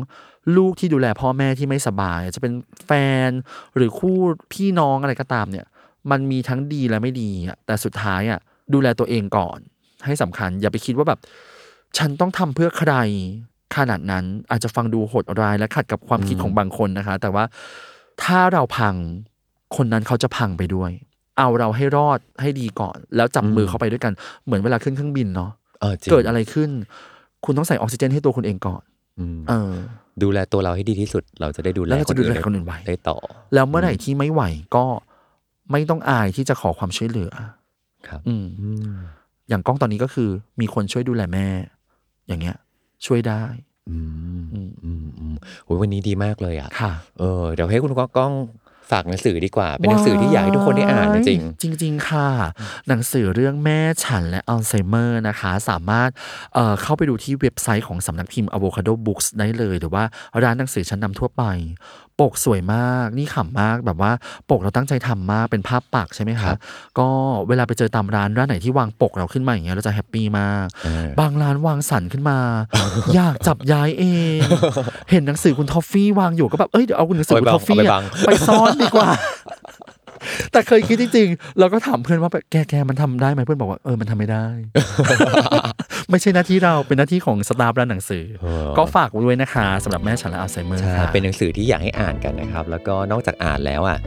ลูกที่ดูแลพ่อแม่ที่ไม่สบาย จะเป็นแฟนหรือคู่พี่น้องอะไรก็ตามเนี่ย มันมีทั้งดีและไม่ดีอะแต่สุดท้ายอะดูแลตัวเองก่อน ให้สำคัญ อย่าไปคิดว่าแบบ ฉันต้องทำเพื่อใครขนาดนั้นอาจจะฟังดูโหดร้ายและขัดกับความคิดของบางคนนะคะ แต่ว่าถ้าเราพังคนนั้นเขาจะพังไปด้วย เอาเราให้รอดให้ดีก่อน แล้วจับมือเข้าไปด้วยกัน เหมือนเวลาขึ้นเครื่องบินเนาะ
เออจริง
เกิดอะไรขึ้น คุณต้องใส่ออกซิเจนให้ตัวคุณเองก่อน
อืม
เออ
ดูแลตัวเราให้ดีที่สุด เราจะได้ดูแล
แล้วเราจะดูแลคนอื่นไว้
ได้ต่อ
แล้วเมื่อไหร่ที่ไม่ไหวก็ไม่ต้องอายที่จะขอความช่วยเหลือ
ครับ
อืม
อืม
อย่างกล้องตอนนี้ก็คือ มีคนช่วยดูแลแม่ อย่างเงี้ย ช่วยได้
อืม
อืม
อืมอืมโอ้ยวันนี้ดีมากเลยอะ
ค่ะ
เออเดี๋ยวให้คุณก้อง ฝากหนังสือดีกว่า เป็นหนังสือที่อยากให้ทุกคนได้อ่านจริง
จริงจริงๆค่ะ หนังสือเรื่องแม่ฉันและอัลไซเมอร์นะคะ สามารถเอ่อเข้าไปดูที่เว็บไซต์ของสำนักพิมพ์ Avocado Books ได้เลย หรือว่าร้านหนังสือชั้นนำทั่วไป ปกสวยมากนี่ขำมากแบบว่าปกเราตั้งใจทำมากเป็นภาพปักใช่ไหม
ครั
คะ
บ
ก็เวลาไปเจอตามร้านร้านไหนที่วางปกเราขึ้นมาอย่างเงี้ยเราจะ happy มาก
เออบา
งร้านวางสันขึ้นมา อยากจับย้ายเอง เห็นหนังสือคุณทอฟฟี่วางอยู่ก็แบบเอ้ยเดี๋ยวเอาหนังสือคุณทอฟฟี่
เอาไป
อะ
บัง
ไปซ่อนดีกว่าแต่เคยคิดจริงๆ เราก็ถามเพื่อนว่าแบบแกแกมันทำได้ไหมเพื่อนบอกว่าเออมันทำไม่ได้ไม่ใช่หน้าที่เราเป็นหน้าที่ของสตาฟร้านหนังสือ
เออ
ก็ฝากไว้ด้วยนะคะสำหรับแม่ฉันและอัลไซเมอร์
ใช่
ค่ะ
เป็นหนังสือที่อยากให้อ่านกันนะครับ แล้วก็นอกจากอ่านแล้วอะ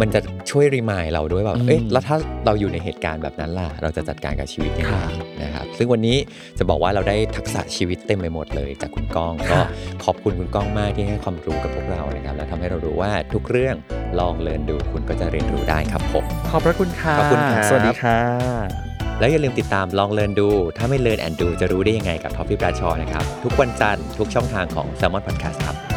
มันจะช่วยรีมายเราด้วยแบบเอ๊ะแล้วถ้าเราอยู่ในเหตุการณ์แบบนั้นล่ะ เราจะจัดการกับชีวิตยังไง
ค่ะ
นะครับซึ่งวันนี้จะบอกว่าเราได้ทักษะชีวิตเต็มไปหมดเลย จากคุณก้องก็ขอบคุณคุณก้องมากที่ให้ความรู้กับพวกเรานะครับและทำให้เรารู้ว่าทุกเรื่องลองเรียนดูคุณก็จะเรียนรู้ได้ครับผม
ขอบพระคุณค่ะ
ขอบคุณครับ
สวัสดีค่ะ
แล้วอย่าลืมติดตามลองเรียนดู ถ้าไม่เรียนแอนดูจะรู้ได้ยังไงกับท็อปฟี่ปราชอนะครับ ทุกวันจันทร์ทุกช่องทางของ s ซ l m o n Podcast ครับ